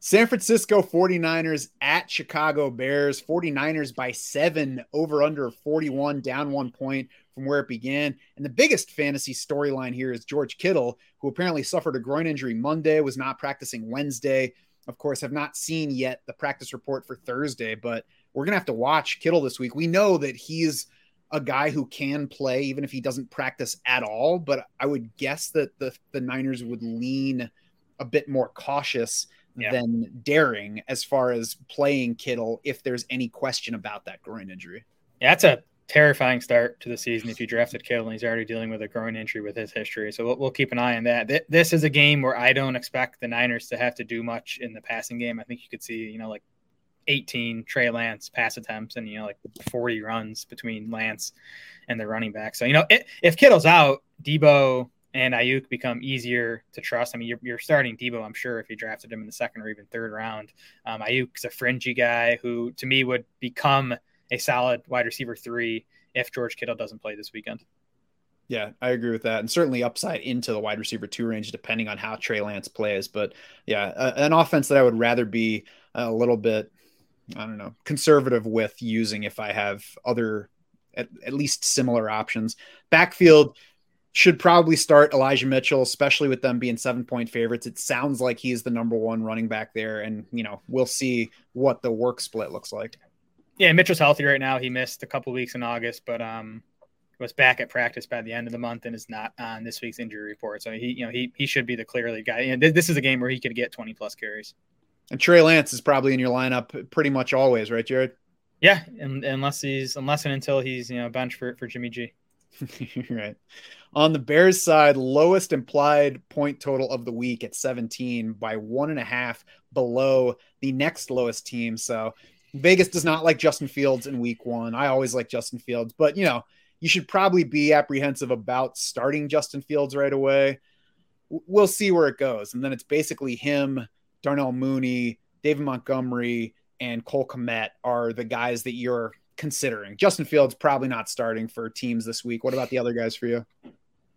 San Francisco 49ers at Chicago Bears. 49ers by seven, over under 41, down one point from where it began. And the biggest fantasy storyline here is George Kittle, who apparently suffered a groin injury Monday, was not practicing Wednesday. Of course, have not seen yet the practice report for Thursday, but we're going to have to watch Kittle this week. We know that he's a guy who can play even if he doesn't practice at all, but I would guess that the, the Niners would lean a bit more cautious yeah. than daring as far as playing Kittle if there's any question about that groin injury. Yeah, that's a terrifying start to the season if you drafted Kittle and he's already dealing with a groin injury with his history. So we'll, we'll, keep an eye on that. This is a game where I don't expect the Niners to have to do much in the passing game. I think you could see, you know, like 18 Trey Lance pass attempts and, you know, like 40 runs between Lance and the running back. So, you know, it, if Kittle's out, Deebo and Aiyuk become easier to trust. I mean, you're, you're starting Deebo, I'm sure, if you drafted him in the second or even third round. Um, Aiyuk's a fringy guy who, to me, would become – a solid wide receiver three if George Kittle doesn't play this weekend. Yeah, I agree with that, and certainly upside into the wide receiver two range depending on how Trey Lance plays. But yeah, an offense that I would rather be a little bit, I don't know, conservative with using if I have other at, at least similar options. Backfield should probably start Elijah Mitchell, especially with them being seven point favorites. It sounds like he's the number one running back there, and you know we'll see what the work split looks like. Yeah, Mitchell's healthy right now. He missed a couple weeks in August, but um, was back at practice by the end of the month and is not on this week's injury report. So he, you know, he he should be the clearly guy. And this is a game where he could get 20 plus carries. And Trey Lance is probably in your lineup pretty much always, right, Jared? Yeah, and, unless he's unless and until he's you know bench for for Jimmy G. right. On the Bears side, lowest implied point total of the week at 17 by one and a half below the next lowest team. So Vegas does not like Justin Fields in week one. I always like Justin Fields, but you know, you should probably be apprehensive about starting Justin Fields right away. We'll see where it goes. And then it's basically him, Darnell Mooney, David Montgomery, and Cole Kmet are the guys that you're considering. Justin Fields probably not starting for teams this week. What about the other guys for you?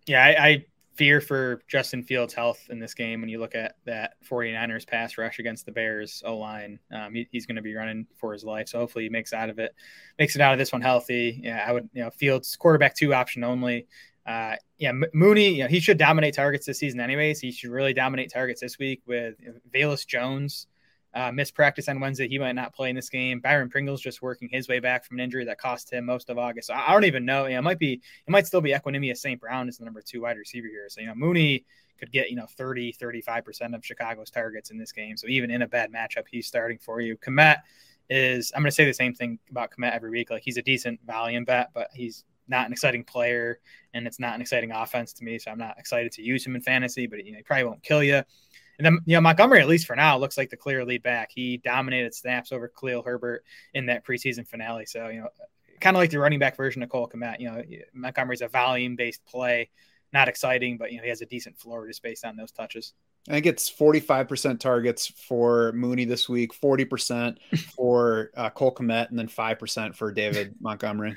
Yeah, I, I fear for Justin Fields' health in this game when you look at that 49ers pass rush against the Bears O line. Um, he, he's going to be running for his life, so hopefully he makes out of it, makes it out of this one healthy. Yeah, I would, you know, Fields quarterback two option only. Uh, yeah, Mooney, you know, he should dominate targets this season, anyways. He should really dominate targets this week with Velus Jones uh, missed practice on Wednesday. He might not play in this game. Byron Pringle's just working his way back from an injury that cost him most of August. So I don't even know. You know, it might be, it might still be Equanimeous St. Brown is the number two wide receiver here. So, you know, Mooney could get, you know, 30, 35% of Chicago's targets in this game. So even in a bad matchup, he's starting for you. Kmet is, I'm going to say the same thing about Kmet every week. Like he's a decent volume bet, but he's not an exciting player and it's not an exciting offense to me. So I'm not excited to use him in fantasy, but you know, he probably won't kill you. And then, you know, Montgomery, at least for now, looks like the clear lead back. He dominated snaps over Khalil Herbert in that preseason finale. So, you know, kind of like the running back version of Cole Kmet. You know, Montgomery's a volume based play, not exciting, but, you know, he has a decent floor just based on those touches. I think it's 45% targets for Mooney this week, 40% for uh, Cole Kmet, and then 5% for David Montgomery.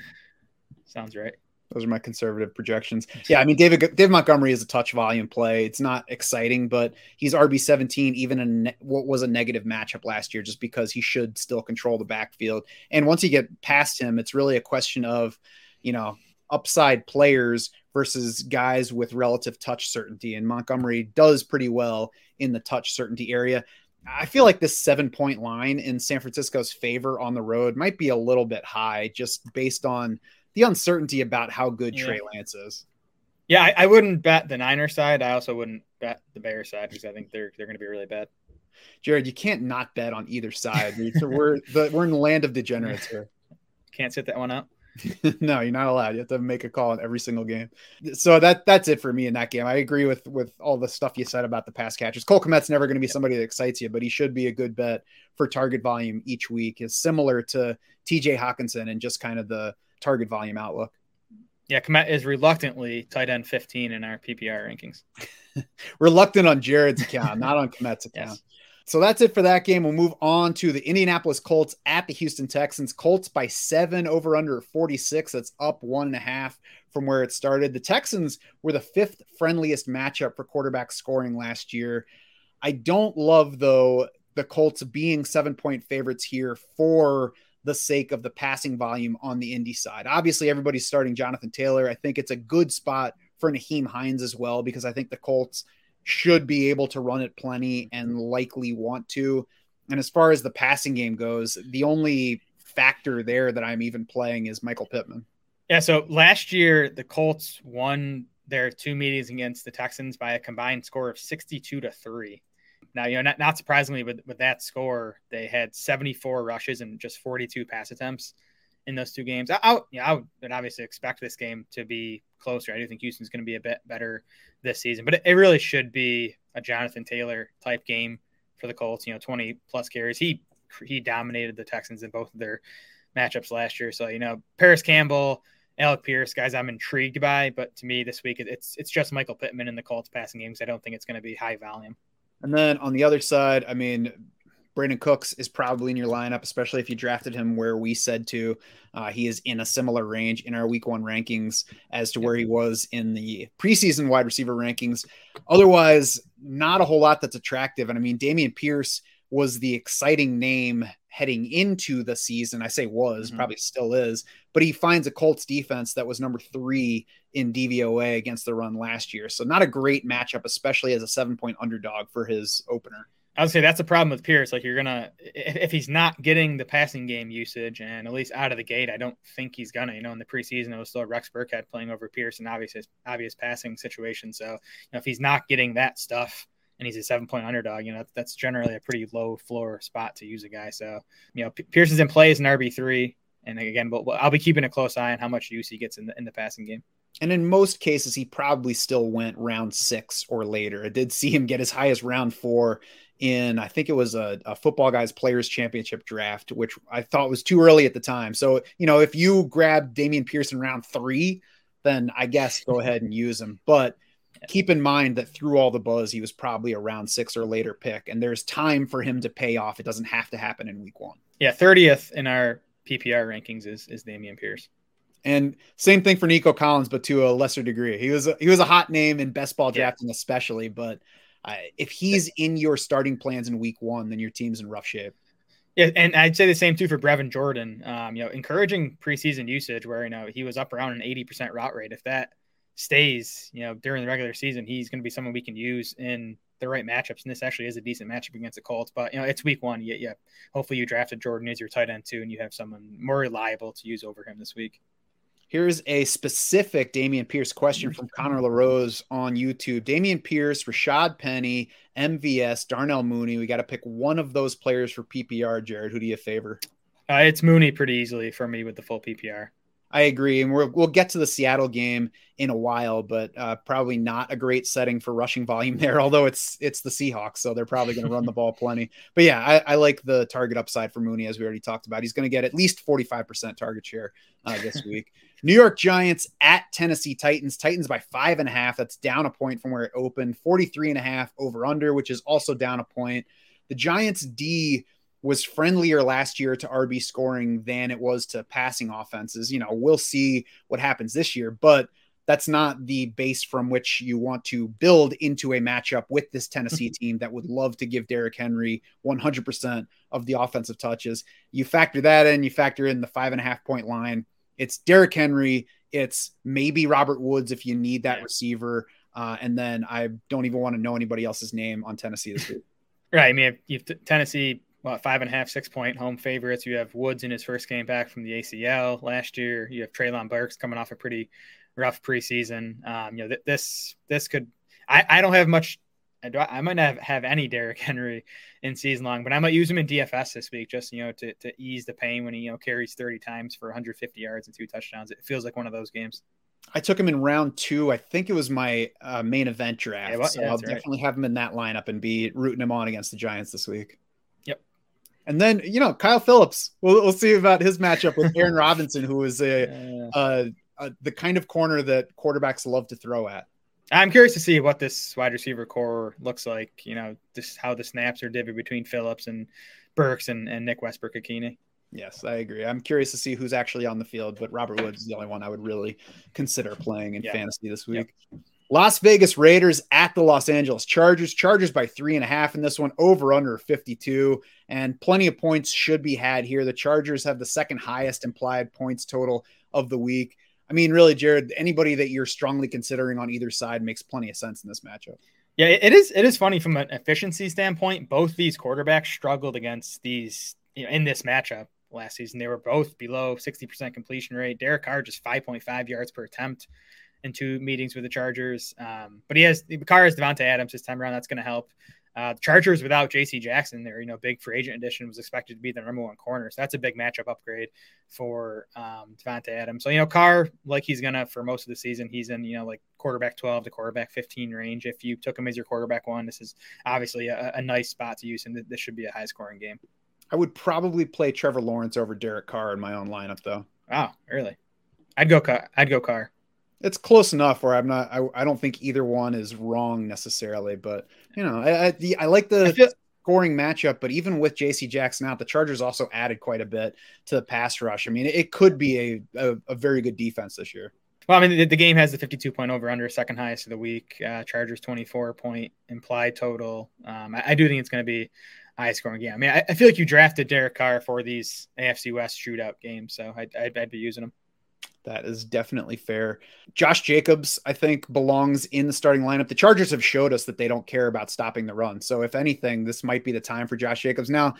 Sounds right. Those are my conservative projections. Yeah, I mean David David Montgomery is a touch volume play. It's not exciting, but he's RB seventeen even in ne- what was a negative matchup last year, just because he should still control the backfield. And once you get past him, it's really a question of, you know, upside players versus guys with relative touch certainty. And Montgomery does pretty well in the touch certainty area. I feel like this seven point line in San Francisco's favor on the road might be a little bit high, just based on the uncertainty about how good yeah. Trey Lance is. Yeah, I, I, wouldn't bet the Niner side. I also wouldn't bet the Bear side because I think they're they're going to be really bad. Jared, you can't not bet on either side. we're the, we're in the land of degenerates here. Can't sit that one out. no, you're not allowed. You have to make a call in every single game. So that that's it for me in that game. I agree with with all the stuff you said about the pass catchers. Cole Kmet's never going to be somebody that excites you, but he should be a good bet for target volume each week. Is similar to T.J. Hockenson and just kind of the target volume outlook. Yeah, Kmet is reluctantly tight end 15 in our PPR rankings. Reluctant on Jared's account, not on Kmet's account. Yes. So that's it for that game. We'll move on to the Indianapolis Colts at the Houston Texans. Colts by seven over under 46. That's up one and a half from where it started. The Texans were the fifth friendliest matchup for quarterback scoring last year. I don't love, though, the Colts being seven point favorites here for the sake of the passing volume on the Indy side. Obviously, everybody's starting Jonathan Taylor. I think it's a good spot for Nyheim Hines as well because I think the Colts should be able to run it plenty and likely want to. And as far as the passing game goes, the only factor there that I'm even playing is Michael Pittman. Yeah. So last year, the Colts won their two meetings against the Texans by a combined score of 62 to 3. Now, you know, not, not surprisingly, with, with that score, they had 74 rushes and just 42 pass attempts in those two games. I, I, you know, I would obviously expect this game to be closer. I do think Houston's going to be a bit better this season, but it, it, really should be a Jonathan Taylor type game for the Colts. You know, 20 plus carries. He he dominated the Texans in both of their matchups last year. So you know, Parris Campbell, Alec Pierce, guys, I'm intrigued by. But to me, this week it's it's just Michael Pittman in the Colts passing games. I don't think it's going to be high volume. And then on the other side, I mean, Brandin Cooks is probably in your lineup, especially if you drafted him where we said to. Uh, he is in a similar range in our week one rankings as to where he was in the preseason wide receiver rankings. Otherwise, not a whole lot that's attractive. And I mean, Dameon Pierce was the exciting name heading into the season. I say was, mm-hmm. probably still is, but he finds a Colts defense that was number three in DVOA against the run last year. So not a great matchup, especially as a seven point underdog for his opener. I would say that's a problem with Pierce. Like you're gonna, if, if, he's not getting the passing game usage, and at least out of the gate, I don't think he's gonna. You know, in the preseason, it was still Rex Burkhead playing over Pierce in obvious obvious passing situation. So, you know, if he's not getting that stuff, and he's a seven point underdog, you know, that's generally a pretty low floor spot to use a guy. So, you know, P- Pearson's in play as an RB three, and again, but I'll be keeping a close eye on how much use he gets in the in the passing game. And in most cases, he probably still went round six or later. I did see him get as high as round four in, I think it was a, a football guys players championship draft, which I thought was too early at the time. So, you know, if you grab Damian Pearson round three, then I guess go ahead and use him. But keep in mind that through all the buzz, he was probably a round six or later pick, and there's time for him to pay off. It doesn't have to happen in week one. Yeah, 30th in our PPR rankings is is Dameon Pierce. And same thing for Nico Collins, but to a lesser degree. He was a, he was a hot name in best ball drafting, yeah. especially. But uh, if he's in your starting plans in week one, then your team's in rough shape. Yeah, and I'd say the same too for Brevin Jordan. Um, you know, encouraging preseason usage where you know he was up around an eighty percent route rate. If that stays, you know, during the regular season, he's going to be someone we can use in the right matchups. And this actually is a decent matchup against the Colts. But you know, it's week one. Yeah, yeah. Hopefully, you drafted Jordan as your tight end too, and you have someone more reliable to use over him this week. Here's a specific Dameon Pierce question from Connor LaRose on YouTube. Dameon Pierce, Rashaad Penny, MVS, Darnell Mooney. We got to pick one of those players for PPR. Jared, who do you favor? Uh, it's Mooney pretty easily for me with the full PPR. I agree, and we will we'll get to the Seattle game in a while, but uh, probably not a great setting for rushing volume there. Although it's it's the Seahawks, so they're probably going to run the ball plenty. But yeah, I, I, like the target upside for Mooney, as we already talked about. He's going to get at least forty five percent target share uh, this week. New York Giants at Tennessee Titans. Titans by five and a half. That's down a point from where it opened. 43 and a half over under, which is also down a point. The Giants D was friendlier last year to RB scoring than it was to passing offenses. You know, we'll see what happens this year, but that's not the base from which you want to build into a matchup with this Tennessee team that would love to give Derrick Henry 100% of the offensive touches. You factor that in, you factor in the five and a half point line. It's Derrick Henry. It's maybe Robert Woods if you need that yeah. receiver. Uh, and then I don't even want to know anybody else's name on Tennessee this week. Right. I mean, if, if Tennessee what five and a half, six point home favorites. You have Woods in his first game back from the ACL last year. You have Treylon Burks coming off a pretty rough preseason. Um, you know, th- this this could. I, I don't have much. I, do, I might not have, have any Derrick Henry in season long, but I might use him in DFS this week just you know to to ease the pain when he you know carries 30 times for 150 yards and two touchdowns. It feels like one of those games. I took him in round two. I think it was my uh, main event draft. Yeah, well, so I'll definitely have him in that lineup and be rooting him on against the Giants this week. And then you know Kyle Philips. We'll, we'll see about his matchup with Aaron Robinson, who is a, uh, the kind of corner that quarterbacks love to throw at. I'm curious to see what this wide receiver corps looks like. You know, just how the snaps are divvied between Philips and Burks and, and Nick Westbrook-Ikhine. Yes, I agree. I'm curious to see who's actually on the field, but Robert Woods is the only one I would really consider playing in yeah. fantasy this week. Yep. Las Vegas Raiders at the Los Angeles Chargers. Chargers by three and a half in this one, over under 52. And plenty of points should be had here. The Chargers have the second highest implied points total of the week. I mean, really, Jared, anybody that you're strongly considering on either side makes plenty of sense in this matchup. Yeah, it is. It is funny from an efficiency standpoint. Both these quarterbacks struggled against these you know, in this matchup last season. They were both below 60% completion rate. Derek Carr just 5.5 yards per attempt in two meetings with the Chargers. Um, but he has the car is Davante Adams this time around. That's going to help. Uh, the Chargers without J.C. Jackson, their you know big free agent addition was expected to be the number one corner, so that's a big matchup upgrade for um, Davante Adams. So you know Carr, like he's gonna for most of the season, he's in you know like quarterback twelve to quarterback fifteen range. If you took him as your quarterback one, this is obviously a, a nice spot to use, and this should be a high scoring game. I would probably play Trevor Lawrence over Derek Carr in my own lineup, though. Wow, really? I'd go. I'd go Carr it's close enough where I'm not. I, I don't think either one is wrong necessarily, but you know, I I, the, I like the. I feel, scoring matchup, but even with JC Jackson out, the Chargers also added quite a bit to the pass rush. I mean, it could be a, a, a very good defense this year. Well, I mean, the, the, game has the 52 point over under, second highest of the week. Uh, Chargers 24 point implied total. Um, I, I, do think it's going to be high scoring game. I mean, I, I, feel like you drafted Derek Carr for these AFC West shootout games, so I'd, I'd, I'd be using him. That is definitely fair. Josh Jacobs, I think, belongs in the starting lineup. The Chargers have showed us that they don't care about stopping the run. So, if anything, this might be the time for Josh Jacobs. Now,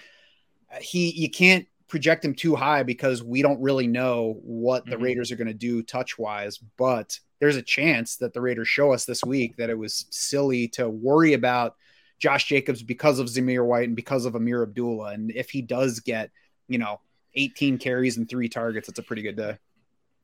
he you can't project him too high because we don't really know what the mm-hmm. Raiders are going to do touch wise, but there's a chance that the Raiders show us this week that it was silly to worry about Josh Jacobs because of Zamir White and because of Ameer Abdullah. And if he does get, you know, 18 carries and three targets, it's a pretty good day.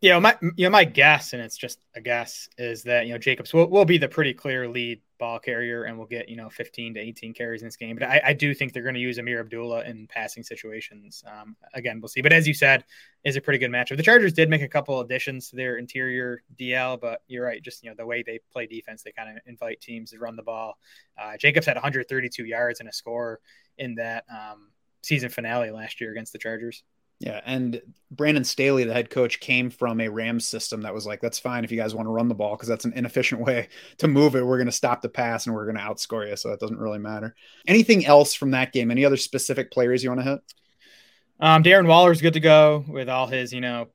Yeah, my you know my guess, and it's just a guess, is that you know Jacobs will, will be the pretty clear lead ball carrier and will get you know 15 to 18 carries in this game. But I, I do think they're going to use Ameer Abdullah in passing situations. Um, again, we'll see. But as you said, is a pretty good matchup. The Chargers did make a couple additions to their interior DL, but you're right. Just you know the way they play defense, they kind of invite teams to run the ball. Uh, Jacobs had 132 yards and a score in that um, season finale last year against the Chargers. Yeah, and Brandon Staley, the head coach, came from a Rams system that was like, "That's fine if you guys want to run the ball because that's an inefficient way to move it. We're going to stop the pass and we're going to outscore you, so it doesn't really matter." Anything else from that game? Any other specific players you want to hit? Um, Darren Waller's good to go with all his, you know,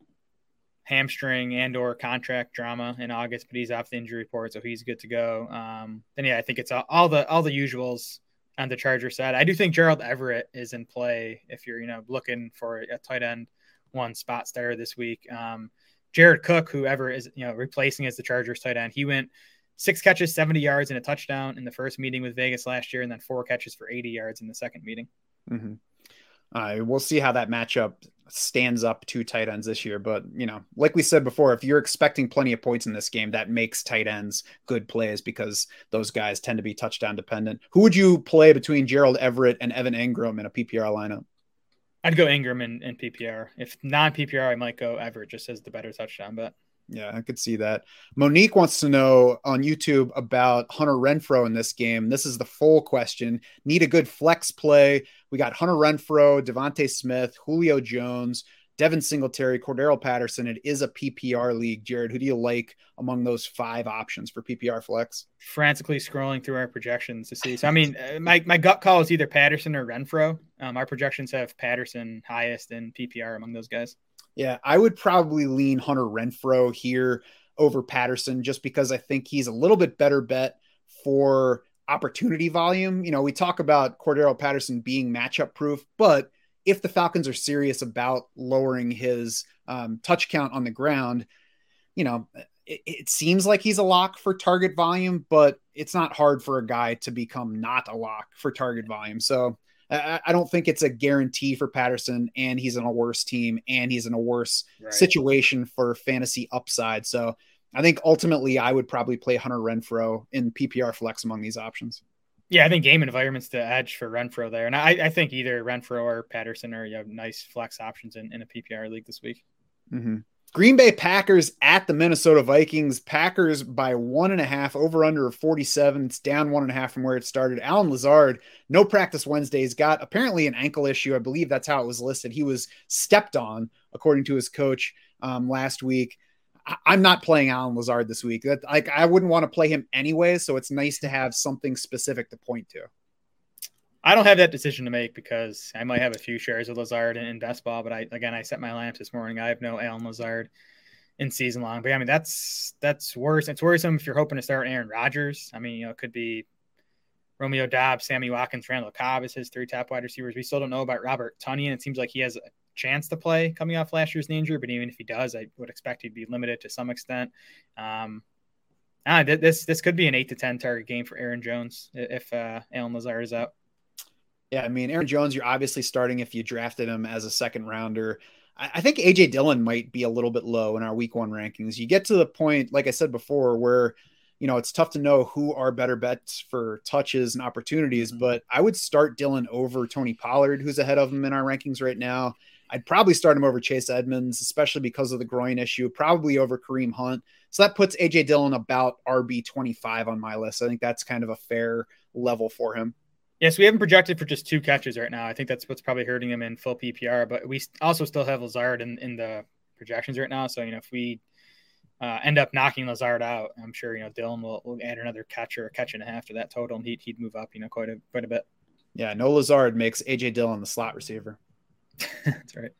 hamstring and or contract drama in August, but he's off the injury report, so he's good to go. Um, then yeah, I think it's all, all the all the usuals on the Charger side. I do think Gerald Everett is in play if you're, you know, looking for a tight end one spot starter this week. Um, Jared Cook, whoever is, you know, replacing as the Chargers tight end, he went six catches, 70 yards, and a touchdown in the first meeting with Vegas last year, and then four catches for 80 yards in the second meeting. Mm-hmm. Uh, we'll see how that matchup stands up to tight ends this year. But, you know, like we said before, if you're expecting plenty of points in this game, that makes tight ends good plays because those guys tend to be touchdown dependent. Who would you play between Gerald Everett and Evan Engram in a PPR lineup? I'd go Engram in, in PPR. If non PPR, I might go Everett just as the better touchdown bet. Yeah, I could see that. Monique wants to know on YouTube about Hunter Renfrow in this game. This is the full question. Need a good flex play. We got Hunter Renfrow, DeVonta Smith, Julio Jones, Devin Singletary, Cordarrelle Patterson. It is a PPR league. Jared, who do you like among those five options for PPR flex? Frantically scrolling through our projections to see. So, I mean, uh, my, my gut call is either Patterson or Renfrow. Um, our projections have Patterson highest in PPR among those guys. Yeah, I would probably lean Hunter Renfrow here over Patterson just because I think he's a little bit better bet for opportunity volume. You know, we talk about Cordarrelle Patterson being matchup proof, but if the Falcons are serious about lowering his um, touch count on the ground, you know, it, it, seems like he's a lock for target volume, but it's not hard for a guy to become not a lock for target volume. So I, I don't think it's a guarantee for Patterson, and he's in a worse team, and he's in a worse right. situation for fantasy upside. So I think ultimately I would probably play Hunter Renfrow in PPR flex among these options. Yeah, I think game environment's the edge for Renfrow there, and I, I think either Renfrow or Patterson are you know, nice flex options in, in a PPR league this week. Mm-hmm. Green Bay Packers at the Minnesota Vikings. Packers by one and a half, over under 47. It's down one and a half from where it started. Allen Lazard, no practice Wednesdays, got apparently an ankle issue. I believe that's how it was listed. He was stepped on, according to his coach um, last week. I- I'm not playing Allen Lazard this week. That like I wouldn't want to play him anyway. So it's nice to have something specific to point to. I don't have that decision to make because I might have a few shares of Lazard in, best ball, but I again I set my lineup this morning. I have no Allen Lazard in season long. But I mean that's that's worse. It's worrisome if you're hoping to start Aaron Rodgers. I mean, you know, it could be Romeo Doubs, Sammy Watkins, Randall Cobb as his three top wide receivers. We still don't know about Robert Tonyan. It seems like he has a chance to play coming off last year's injury, but even if he does, I would expect he'd be limited to some extent. Um, ah, this this could be an eight to ten target game for Aaron Jones if uh, Allen Lazard is out. Yeah, I mean, Aaron Jones, you're obviously starting if you drafted him as a second rounder. I, I think AJ Dillon might be a little bit low in our week one rankings. You get to the point, like I said before, where you know it's tough to know who are better bets for touches and opportunities. Mm-hmm. But I would start Dillon over Tony Pollard, who's ahead of him in our rankings right now. I'd probably start him over Chase Edmonds, especially because of the groin issue, probably over Kareem Hunt. So that puts AJ Dillon about RB 25 on my list. I think that's kind of a fair level for him. Yes, we haven't projected for just two catches right now. I think that's what's probably hurting him in full PPR. But we also still have Lazard in, in the projections right now. So you know, if we uh, end up knocking Lazard out, I'm sure you know Dillon will, will add another catch or a catch and a half to that total, and he'd, he'd move up you know quite a quite a bit. Yeah, no Lazard makes AJ Dillon the slot receiver. That's right.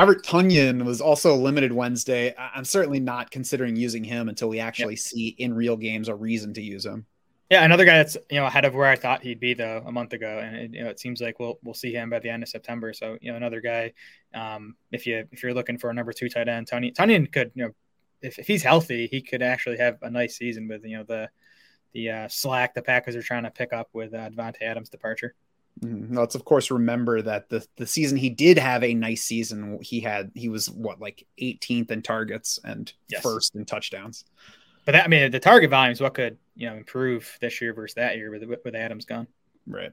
Robert Tonyan was also limited Wednesday. I'm certainly not considering using him until we actually yep. see in real games a reason to use him. Yeah, another guy that's you know ahead of where I thought he'd be though a month ago, and it, you know it seems like we'll we'll see him by the end of September. So you know another guy, um, if you if you're looking for a number two tight end, Tony Tonyan could you know if, if he's healthy, he could actually have a nice season with you know the the uh, slack the Packers are trying to pick up with uh, Davante Adams' departure. Mm-hmm. Let's of course remember that the the season he did have a nice season. He had he was what like 18th in targets and yes. first in touchdowns. But that I mean the target volume is what could you know improve this year versus that year with with Adams gone. Right.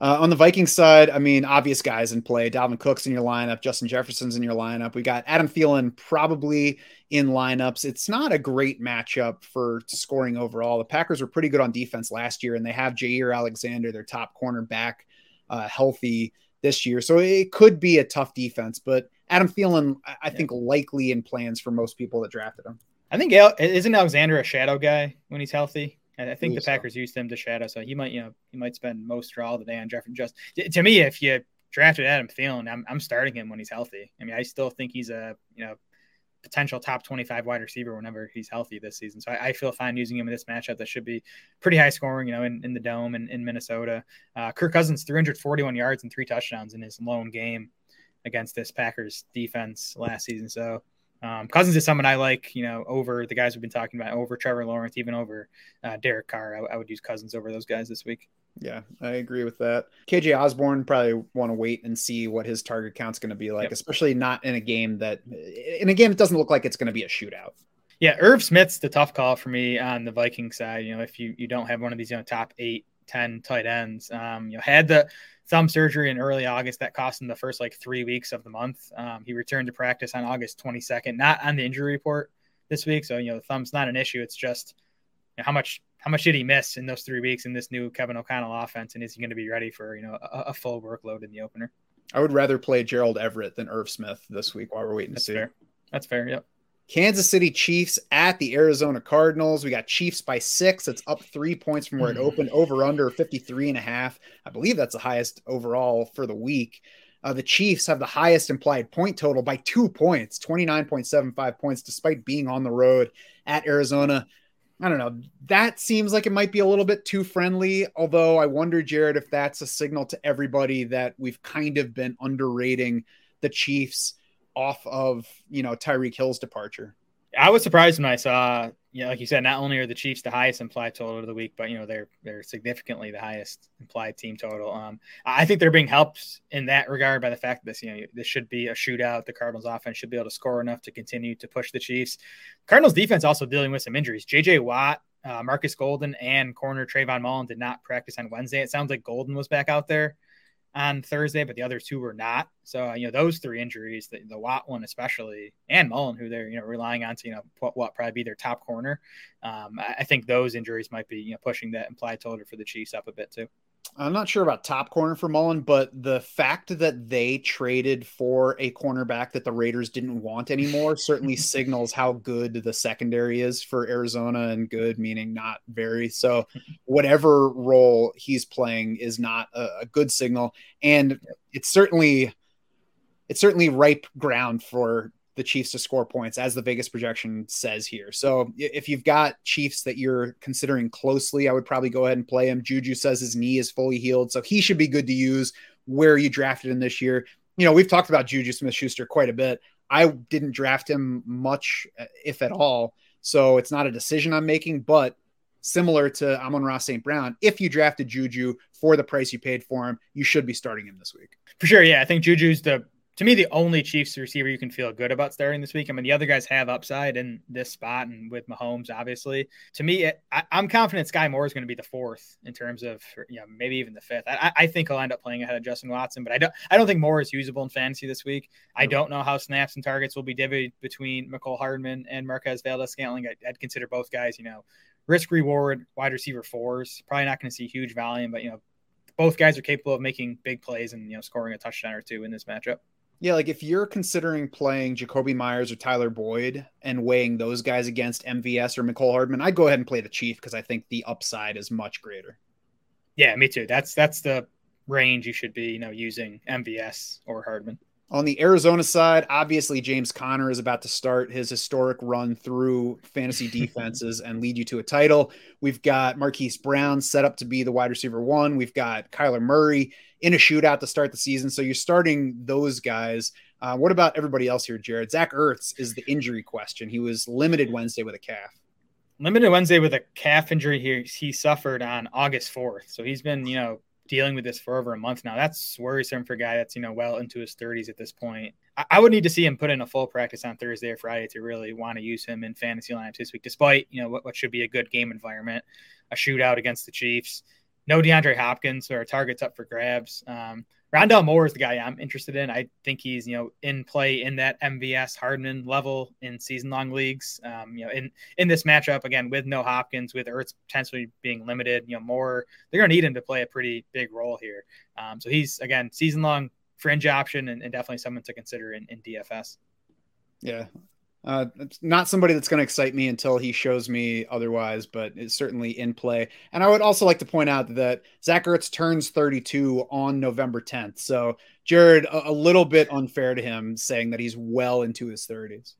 Uh, on the Vikings side, I mean, obvious guys in play. Dalvin Cook's in your lineup. Justin Jefferson's in your lineup. We got Adam Thielen probably in lineups. It's not a great matchup for scoring overall. The Packers were pretty good on defense last year, and they have Jaire Alexander, their top cornerback, uh, healthy this year. So it could be a tough defense, but Adam Thielen, I think, yeah. likely in plans for most people that drafted him. I think isn't Alexander a shadow guy when he's healthy? I think the Packers so. used him to shadow, so he might, you know, he might spend most or all the day on Jefferson. Just to me, if you drafted Adam Thielen, I'm, I'm starting him when he's healthy. I mean, I still think he's a, you know, potential top 25 wide receiver whenever he's healthy this season. So I, I, feel fine using him in this matchup. That should be pretty high scoring, you know, in, in the dome and in Minnesota. Uh, Kirk Cousins, 341 yards and three touchdowns in his lone game against this Packers defense last season. So um, Cousins is someone I like, you know, over the guys we've been talking about, over Trevor Lawrence, even over uh, Derek Carr. I, I would use Cousins over those guys this week. Yeah, I agree with that. KJ Osborn probably want to wait and see what his target count's going to be like, yep. especially not in a game that in a game it doesn't look like it's going to be a shootout. Yeah, Irv Smith's the tough call for me on the Viking side. You know, if you you don't have one of these you know top eight, ten tight ends, um, you know, had the thumb surgery in early August that cost him the first like three weeks of the month. Um, he returned to practice on August 22nd, not on the injury report this week. So you know, the thumb's not an issue. It's just you know, how much how much did he miss in those three weeks in this new Kevin O'Connell offense, and is he going to be ready for you know a, a, full workload in the opener? I would rather play Gerald Everett than Irv Smith this week while we're waiting That's to see. Fair. That's fair. Yep. Kansas City Chiefs at the Arizona Cardinals. We got Chiefs by six. It's up three points from where it hmm. opened, over under 53 and a half. I believe that's the highest overall for the week. Uh, the Chiefs have the highest implied point total by two points, 29.75 points, despite being on the road at Arizona. I don't know. That seems like it might be a little bit too friendly. Although I wonder, Jared, if that's a signal to everybody that we've kind of been underrating the Chiefs off of, you know, Tyreek Hill's departure. I was surprised when I saw, you know, like you said, not only are the Chiefs the highest implied total of the week, but you know they're they're significantly the highest implied team total. Um, I think they're being helped in that regard by the fact that this, you know, this should be a shootout. The Cardinals' offense should be able to score enough to continue to push the Chiefs. Cardinals' defense also dealing with some injuries. J.J. Watt, uh, Marcus Golden, and corner Trayvon Mullen did not practice on Wednesday. It sounds like Golden was back out there on Thursday, but the other two were not. So, you know, those three injuries, the, the Watt one especially, and Mullen, who they're, you know, relying on to, you know, what, what probably be their top corner. Um, I, I, think those injuries might be, you know, pushing that implied total for the Chiefs up a bit too. I'm not sure about top corner for Mullen, but the fact that they traded for a cornerback that the Raiders didn't want anymore certainly signals how good the secondary is for Arizona and good meaning not very. So whatever role he's playing is not a, a good signal. And it's certainly it's certainly ripe ground for the Chiefs to score points, as the Vegas projection says here. So if you've got Chiefs that you're considering closely, I would probably go ahead and play him. Juju says his knee is fully healed, so he should be good to use where you drafted him this year. You know, we've talked about Juju Smith Schuster quite a bit. I didn't draft him much, uh, if at all. So it's not a decision I'm making, but similar to Amon-Ra St. Brown, if you drafted Juju for the price you paid for him, you should be starting him this week. For sure. Yeah. I think Juju's the to me, the only Chiefs receiver you can feel good about starting this week. I mean, the other guys have upside in this spot and with Mahomes, obviously. To me, it, I, am confident Sky Moore is going to be the fourth in terms of, you know, maybe even the fifth. I, I, think he'll end up playing ahead of Justin Watson, but I don't, I don't think Moore is usable in fantasy this week. I don't know how snaps and targets will be divvied between Mecole Hardman and Marquez Valdes-Scantling. I, I'd consider both guys, you know, risk reward wide receiver fours. Probably not going to see huge volume, but you know, both guys are capable of making big plays and you know scoring a touchdown or two in this matchup. Yeah, like if you're considering playing Jakobi Meyers or Tyler Boyd and weighing those guys against MVS or Mecole Hardman, I'd go ahead and play the Chief because I think the upside is much greater. Yeah, me too. That's that's the range you should be, you know, using MVS or Hardman. On the Arizona side, obviously James Conner is about to start his historic run through fantasy defenses and lead you to a title. We've got Marquise Brown set up to be the wide receiver one. We've got Kyler Murray in a shootout to start the season. So you're starting those guys. Uh, what about everybody else here, Jared? Zach Ertz is the injury question. He was limited Wednesday with a calf. Limited Wednesday with a calf injury here. He suffered on August 4th. So he's been, you know, dealing with this for over a month now. That's worrisome for a guy that's, you know, well into his 30s at this point. I, I would need to see him put in a full practice on Thursday or Friday to really want to use him in fantasy lineups this week, despite, you know, what, what should be a good game environment, a shootout against the Chiefs. No DeAndre Hopkins, so our target's up for grabs. Um, Rondale Moore is the guy I'm interested in. I think he's you know in play in that MVS Hardman level in season long leagues. Um, you know, in in this matchup again with no Hopkins, with Ertz potentially being limited, you know, more they're going to need him to play a pretty big role here. Um, so he's again season long fringe option and, and, definitely someone to consider in, in DFS. Yeah, uh, it's not somebody that's going to excite me until he shows me otherwise, but it's certainly in play. And I would also like to point out that Zach Ertz turns 32 on November 10th. So, Jared, a, a little bit unfair to him saying that he's well into his 30s.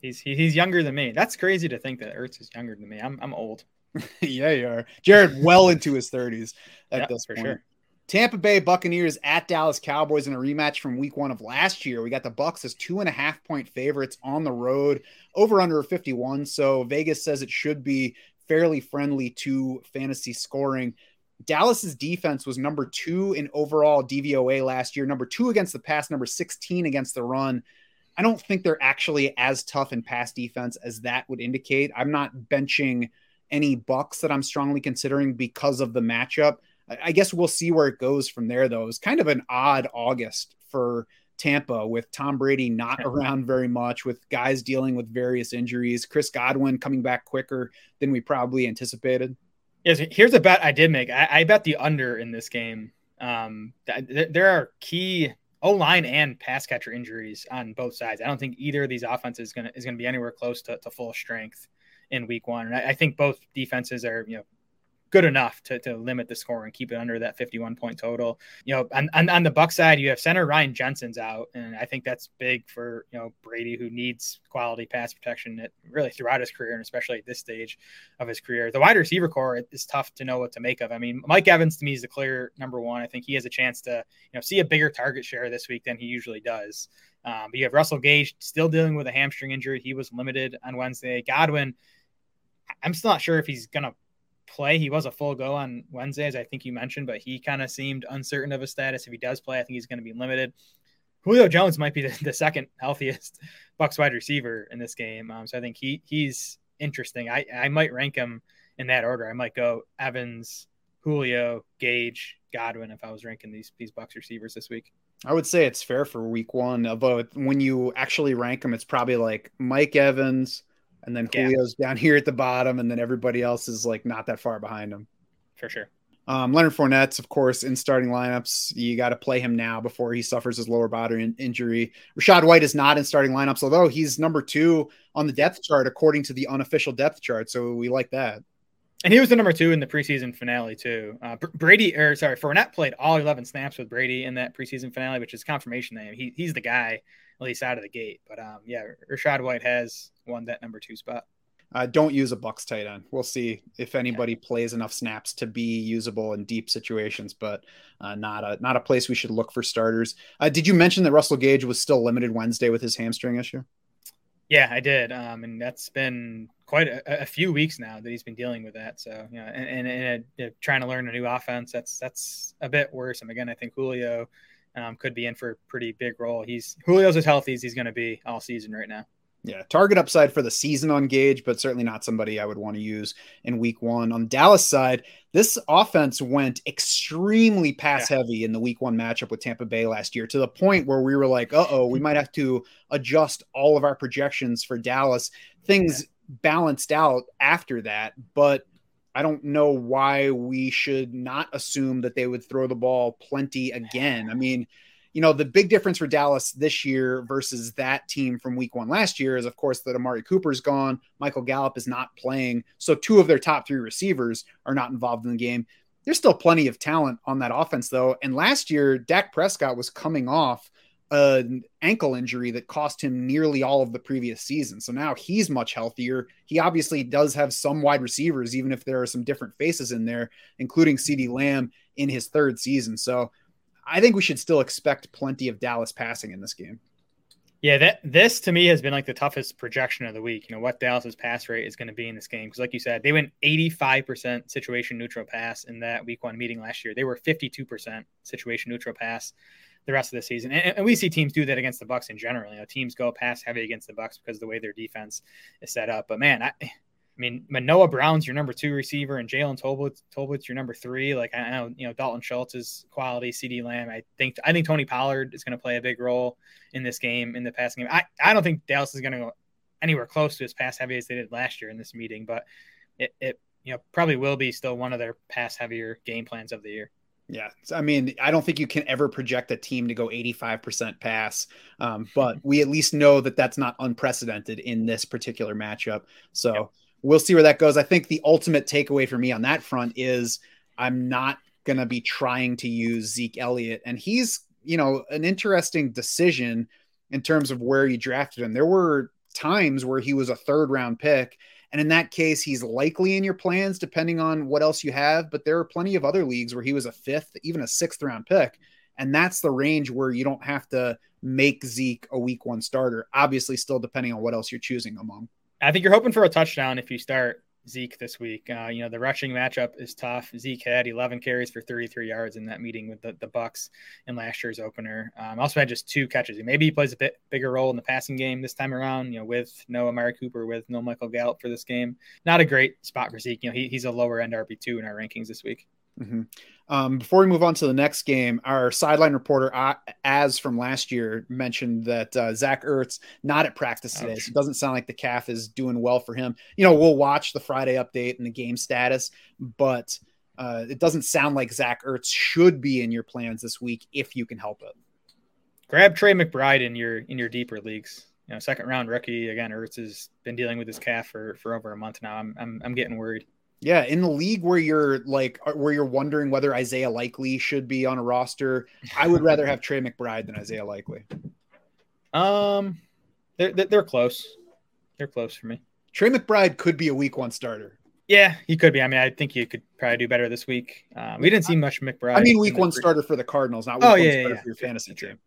He's he's younger than me. That's crazy to think that Ertz is younger than me. I'm I'm old. yeah, you are. Jared, well into his 30s at yeah, this for point. sure. Tampa Bay Buccaneers at Dallas Cowboys in a rematch from week one of last year. We got the Bucs as two and a half point favorites on the road, over under 51. So Vegas says it should be fairly friendly to fantasy scoring. Dallas's defense was number two in overall DVOA last year, number two against the pass, number 16 against the run. I don't think they're actually as tough in pass defense as that would indicate. I'm not benching any Bucs that I'm strongly considering because of the matchup. I guess we'll see where it goes from there, though. It's kind of an odd August for Tampa with Tom Brady not around very much, with guys dealing with various injuries. Chris Godwin coming back quicker than we probably anticipated. Yes, here's a bet I did make. I, I bet the under in this game. Um, th- there are key O line and pass catcher injuries on both sides. I don't think either of these offenses is gonna is gonna be anywhere close to, to full strength in week one. And I, I think both defenses are you know good enough to, to limit the score and keep it under that 51 point total. You know, on, on, the Buck side, you have center Ryan Jensen's out, and I think that's big for you know Brady, who needs quality pass protection at, really throughout his career, and especially at this stage of his career. The wide receiver corps is tough to know what to make of. I mean, Mike Evans to me is the clear number one. I think he has a chance to you know see a bigger target share this week than he usually does. Um, but you have Russell Gage still dealing with a hamstring injury. He was limited on Wednesday. Godwin, I'm still not sure if he's going to play. He was a full go on Wednesday, as I think you mentioned, but he kind of seemed uncertain of his status. If he does play, I think he's going to be limited. Julio Jones might be the, the second healthiest Bucs wide receiver in this game, um, so I think he he's interesting. I I might rank him in that order. I might go Evans, Julio, Gage, Godwin if I was ranking these these Bucs receivers this week. I would say it's fair for week one, although when you actually rank them, it's probably like Mike Evans, and then yeah. Julio's down here at the bottom, and then everybody else is like not that far behind him. For sure. Um, Leonard Fournette's, of course, in starting lineups. You got to play him now before he suffers his lower body in- injury. Rachaad White is not in starting lineups, although he's number two on the depth chart according to the unofficial depth chart. So we like that. And he was the number two in the preseason finale too. Uh, Brady, or sorry, Fournette played all 11 snaps with Brady in that preseason finale, which is confirmation that he, he's the guy at least out of the gate. But um, yeah, Rachaad White has won that number two spot. Uh, don't use a Bucs tight end. We'll see if anybody yeah. plays enough snaps to be usable in deep situations, but uh, not a not a place we should look for starters. Uh, did you mention that Russell Gage was still limited Wednesday with his hamstring issue? Yeah, I did, um, and that's been quite a, a, few weeks now that he's been dealing with that. So, you know, and, and, and uh, trying to learn a new offense, that's that's a bit worse. And again, I think Julio um, could be in for a pretty big role. He's Julio's as healthy as he's going to be all season right now. Yeah, target upside for the season on Gage, but certainly not somebody I would want to use in week one. On Dallas side, this offense went extremely pass yeah. heavy in the week one matchup with Tampa Bay last year to the point where we were like, uh oh, we might have to adjust all of our projections for Dallas. Things yeah. balanced out after that, but I don't know why we should not assume that they would throw the ball plenty again. I mean, you know, the big difference for Dallas this year versus that team from week one last year is, of course, that Amari Cooper's gone. Michael Gallup is not playing. So two of their top three receivers are not involved in the game. There's still plenty of talent on that offense, though. And last year, Dak Prescott was coming off an ankle injury that cost him nearly all of the previous season. So now he's much healthier. He obviously does have some wide receivers, even if there are some different faces in there, including CeeDee Lamb in his third season. So I think we should still expect plenty of Dallas passing in this game. Yeah, that this to me has been like the toughest projection of the week. You know what Dallas's pass rate is going to be in this game because, like you said, they went 85% situation neutral pass in that week one meeting last year. They were 52% situation neutral pass the rest of the season, and, and, we see teams do that against the Bucs in general. You know, teams go pass heavy against the Bucs because the way their defense is set up. But man, I, I mean, Manoa Brown's your number two receiver, and Jalen Tolbert, Tolbert's your number three. Like I know, you know, Dalton Schultz is quality. CeeDee Lamb, I think, I think Tony Pollard is going to play a big role in this game, in the passing game. I, I don't think Dallas is going to go anywhere close to as pass heavy as they did last year in this meeting, but it, it, you know, probably will be still one of their pass heavier game plans of the year. Yeah, I mean, I don't think you can ever project a team to go 85% pass, um, but we at least know that that's not unprecedented in this particular matchup. So. We'll see where that goes. I think the ultimate takeaway for me on that front is I'm not going to be trying to use Zeke Elliott. And he's, you know, an interesting decision in terms of where you drafted him. There were times where he was a third round pick. And in that case, he's likely in your plans depending on what else you have. But there are plenty of other leagues where he was a fifth, even a sixth round pick. And that's the range where you don't have to make Zeke a week one starter, obviously, still depending on what else you're choosing among. I think you're hoping for a touchdown if you start Zeke this week. Uh, you know, the rushing matchup is tough. Zeke had 11 carries for 33 yards in that meeting with the, the Bucs in last year's opener. Um, also had just two catches. Maybe he plays a bit bigger role in the passing game this time around, you know, with no Amari Cooper, with no Michael Gallup for this game. Not a great spot for Zeke. You know, he, he's a lower end RB2 in our rankings this week. Mm-hmm. Um, before we move on to the next game, our sideline reporter, uh, as from last year, mentioned that uh, Zach Ertz not at practice today. Ouch. So it doesn't sound like the calf is doing well for him. You know, we'll watch the Friday update and the game status, but uh, it doesn't sound like Zach Ertz should be in your plans this week if you can help it. Grab Trey McBride in your in your deeper leagues. You know, second round rookie again. Ertz has been dealing with his calf for for over a month now. I'm I'm, I'm getting worried. Yeah, in the league where you're like uh, where you're wondering whether Isaiah Likely should be on a roster, I would rather have Trey McBride than Isaiah Likely. Um, they're they're close. They're close for me. Trey McBride could be a week one starter. Yeah, he could be. I mean, I think he could probably do better this week. Um, we didn't see much McBride. I mean, week one starter for the Cardinals, not week oh, yeah, yeah, for your fantasy team.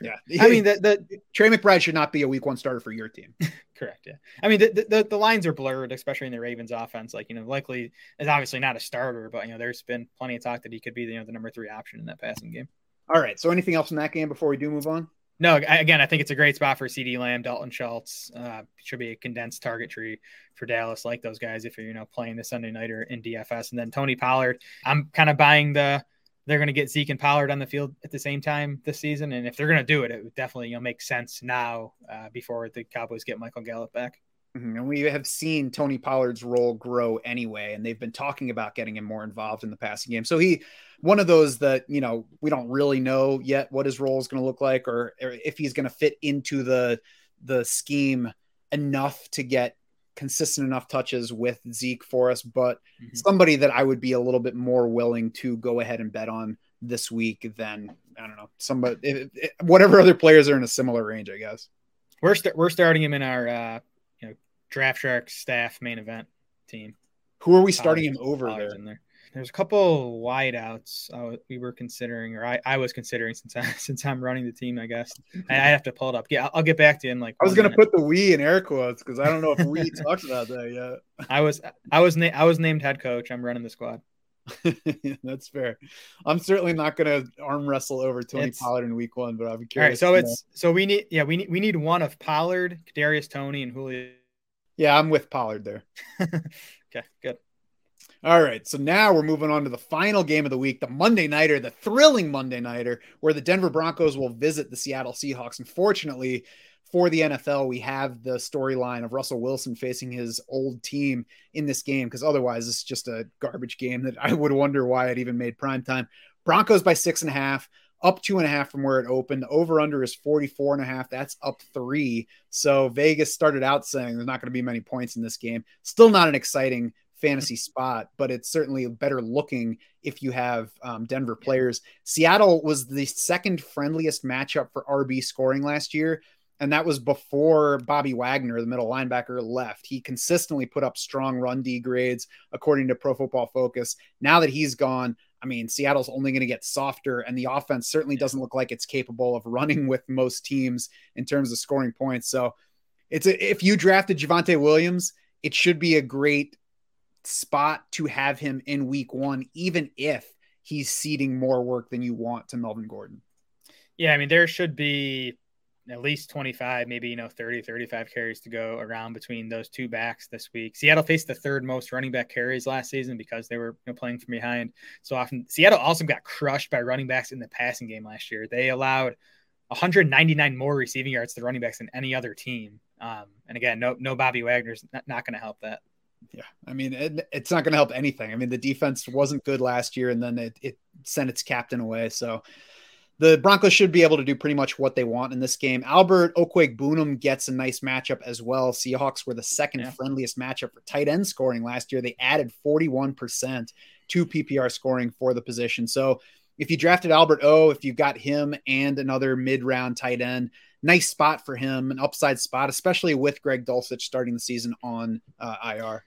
Yeah, I mean, the, the Trey McBride should not be a week one starter for your team. Correct. Yeah. I mean, the, the, the lines are blurred, especially in the Ravens offense. Like, you know, likely is obviously not a starter, but, you know, there's been plenty of talk that he could be, you know, the number three option in that passing game. All right. So anything else in that game before we do move on? No, again, I think it's a great spot for CeeDee Lamb, Dalton Schultz. Uh, should be a condensed target tree for Dallas, like those guys, if you're, you know, playing the Sunday nighter in DFS. And then Tony Pollard, I'm kind of buying the, they're going to get Zeke and Pollard on the field at the same time this season. And if they're going to do it, it would definitely you know make sense now uh, before the Cowboys get Michael Gallup back. Mm-hmm. And we have seen Tony Pollard's role grow anyway, and they've been talking about getting him more involved in the passing game. So he, one of those that you know we don't really know yet what his role is going to look like, or, or if he's going to fit into the the scheme enough to get consistent enough touches with Zeke for us, but mm-hmm. somebody that I would be a little bit more willing to go ahead and bet on this week than I don't know somebody it, it, whatever other players are in a similar range, I guess. We're we st- we're starting him in our uh, you know Draft Shark staff main event team. Who are we starting him over there? there? There's a couple wideouts uh, we were considering, or I, I was considering since I since I'm running the team. I guess I, I have to pull it up. Yeah, I'll, I'll get back to you in like. I was gonna put the we in air quotes because I don't know if we talked about that yet. I was I was na- I was named head coach. I'm running the squad. That's fair. I'm certainly not going to arm wrestle over Tony it's, Pollard in week one, but be curious. All right, so it's so we need yeah we need we need one of Pollard, Darius Tony, and Julio. Yeah, I'm with Pollard there. okay, good. All right, so now we're moving on to the final game of the week, the Monday nighter, the thrilling Monday nighter, where the Denver Broncos will visit the Seattle Seahawks. Unfortunately, for the NFL, we have the storyline of Russell Wilson facing his old team in this game because otherwise it's just a garbage game that I would wonder why it even made prime time. Broncos by six and a half, up two and a half from where it opened. Over under is 44 and a half. That's up three. So Vegas started out saying there's not going to be many points in this game. Still not an exciting fantasy spot, but it's certainly better looking if you have um, Denver players. Seattle was the second friendliest matchup for RB scoring last year. And that was before Bobby Wagner, the middle linebacker, left. He consistently put up strong run D grades, according to Pro Football Focus. Now that he's gone, I mean, Seattle's only going to get softer, and the offense certainly doesn't look like it's capable of running with most teams in terms of scoring points. So, it's a, if you drafted Javonte Williams, it should be a great spot to have him in week one, even if he's ceding more work than you want to Melvin Gordon. Yeah, I mean, there should be at least 25, maybe, you know, 30, 35 carries to go around between those two backs this week. Seattle faced the third most running back carries last season because they were you know, playing from behind so often. Seattle also got crushed by running backs in the passing game last year. They allowed 199 more receiving yards to running backs than any other team. Um, and again, no, no Bobby Wagner's not, not going to help that. Yeah, I mean, it, it's not going to help anything. I mean, the defense wasn't good last year, and then it, it sent its captain away. So the Broncos should be able to do pretty much what they want in this game. Albert Okwuegbunam gets a nice matchup as well. Seahawks were the second yeah. friendliest matchup for tight end scoring last year. They added 41% to PPR scoring for the position. So if you drafted Albert O, if you got him and another mid round tight end, nice spot for him, an upside spot, especially with Greg Dulcich starting the season on uh, IR.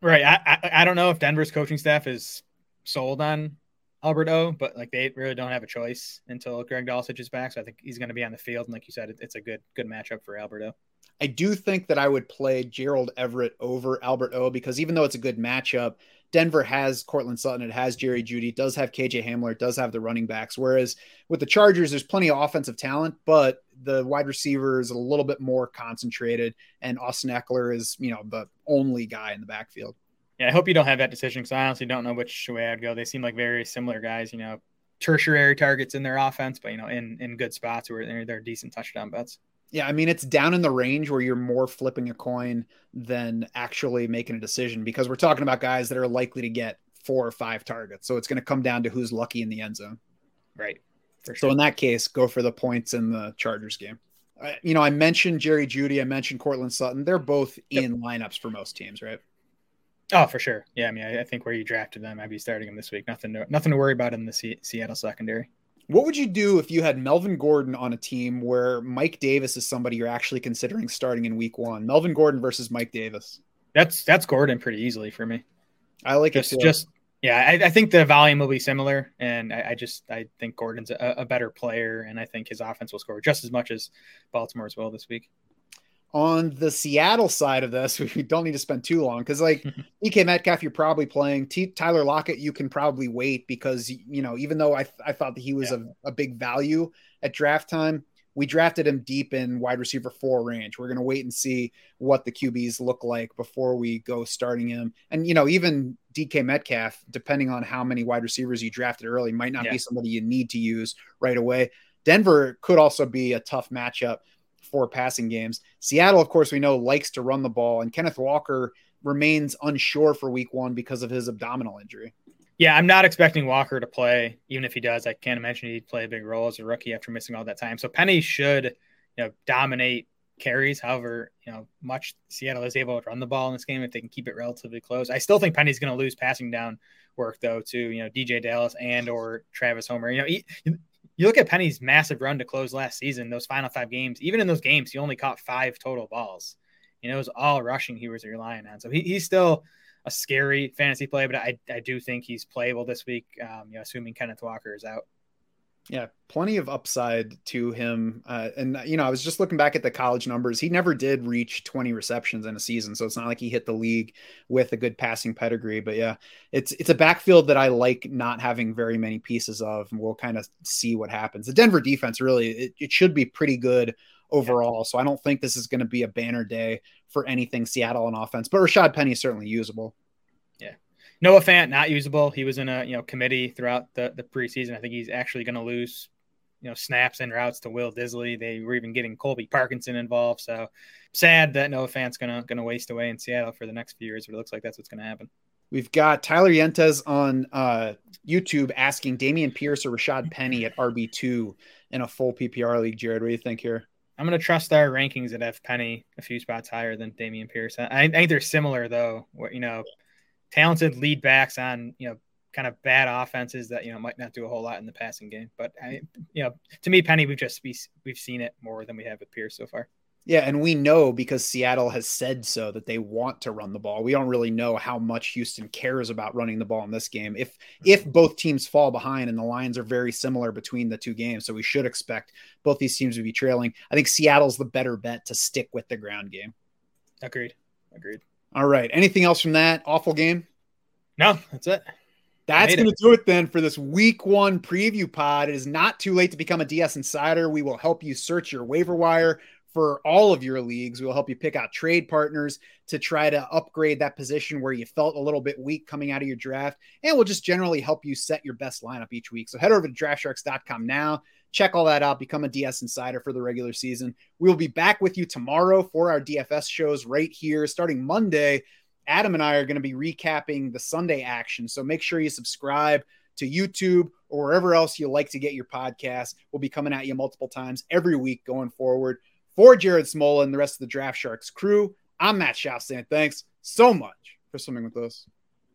Right. I, I, I don't know if Denver's coaching staff is sold on Albert O, but like they really don't have a choice until Greg Dulcich is back. So I think he's going to be on the field, and like you said, it's a good good matchup for Albert O. I do think that I would play Gerald Everett over Albert O because even though it's a good matchup, Denver has Courtland Sutton, it has Jerry Jeudy, does have KJ Hamler, does have the running backs. Whereas with the Chargers, there's plenty of offensive talent, but the wide receiver is a little bit more concentrated, and Austin Ekeler is, you know, the only guy in the backfield. Yeah, I hope you don't have that decision because I honestly don't know which way I'd go. They seem like very similar guys, you know, tertiary targets in their offense, but you know, in in good spots where they're they're decent touchdown bets. Yeah, I mean it's down in the range where you're more flipping a coin than actually making a decision because we're talking about guys that are likely to get four or five targets. So it's going to come down to who's lucky in the end zone. Right. Sure. So in that case, go for the points in the Chargers game. you know, I mentioned Jerry Jeudy, I mentioned Courtland Sutton. They're both yep. in lineups for most teams, right? Oh, for sure. Yeah, I mean, I, I, think where you drafted them, I'd be starting them this week. Nothing to nothing to worry about in the C- Seattle secondary. What would you do if you had Melvin Gordon on a team where Mike Davis is somebody you're actually considering starting in Week One? Melvin Gordon versus Mike Davis. That's that's Gordon pretty easily for me. I like just, it. Too. Just yeah, I, I, think the volume will be similar, and I, I just I think Gordon's a, a better player, and I think his offense will score just as much as Baltimore's will this week on the Seattle side of this, we don't need to spend too long because, like DK Metcalf, you're probably playing. T- Tyler Lockett, you can probably wait because you know even though I th- I thought that he was yeah. a, a big value at draft time, we drafted him deep in wide receiver four range. We're gonna wait and see what the QBs look like before we go starting him. And you know even DK Metcalf, depending on how many wide receivers you drafted early, might not yeah. be somebody you need to use right away. Denver could also be a tough matchup for passing games. Seattle, of course, we know likes to run the ball, and Kenneth Walker remains unsure for week one because of his abdominal injury. Yeah, I'm not expecting Walker to play. Even if he does, I can't imagine he'd play a big role as a rookie after missing all that time. So Penny should, you know, dominate carries. However, you know, much Seattle is able to run the ball in this game if they can keep it relatively close. I still think Penny's going to lose passing down work though to you know DeeJay Dallas and or Travis Homer. You know, he, you look at Penny's massive run to close last season, those final five games, even in those games, he only caught five total balls. You know, it was all rushing he was relying on. So he, he's still a scary fantasy play, but I, I do think he's playable this week, um, you know, assuming Kenneth Walker is out. Yeah, plenty of upside to him. Uh, and, you know, I was just looking back at the college numbers. He never did reach 20 receptions in a season. So it's not like he hit the league with a good passing pedigree. But yeah, it's it's a backfield that I like not having very many pieces of. And we'll kind of see what happens. The Denver defense really, it, it should be pretty good overall. So I don't think this is going to be a banner day for anything Seattle on offense. But Rashaad Penny is certainly usable. Noah Fant not usable. He was in a you know committee throughout the the preseason. I think he's actually going to lose you know snaps and routes to Will Dissly. They were even getting Colby Parkinson involved. So sad that Noah Fant's gonna gonna waste away in Seattle for the next few years, but it looks like that's what's gonna happen. We've got Tyler Yentes on uh, YouTube asking Dameon Pierce or Rashaad Penny at RB two in a full PPR league. Jared, what do you think here? I'm going to trust our rankings that F Penny a few spots higher than Dameon Pierce. I, I think they're similar though. What you know, talented lead backs on you know kind of bad offenses that you know might not do a whole lot in the passing game. But I, you know, to me, Penny, we've just we, we've seen it more than we have with Pierce so far. Yeah, and we know because Seattle has said so that they want to run the ball. We don't really know how much Houston cares about running the ball in this game. If mm-hmm. if both teams fall behind and the lines are very similar between the two games, so we should expect both these teams to be trailing. I think Seattle's the better bet to stick with the ground game. Agreed. Agreed. All right. Anything else from that awful game? No, that's it. That's going to do it then for this week one preview pod. It is not too late to become a DS insider. We will help you search your waiver wire for all of your leagues. We'll help you pick out trade partners to try to upgrade that position where you felt a little bit weak coming out of your draft. And we'll just generally help you set your best lineup each week. So head over to draftsharks.com now. Check all that out. Become a DS insider for the regular season. We will be back with you tomorrow for our DFS shows right here starting Monday. Adam and I are going to be recapping the Sunday action. So make sure you subscribe to YouTube or wherever else you like to get your podcast. We'll be coming at you multiple times every week going forward. For Jared Smola and the rest of the Draft Sharks crew, I'm Matt Shastan. Thanks so much for swimming with us.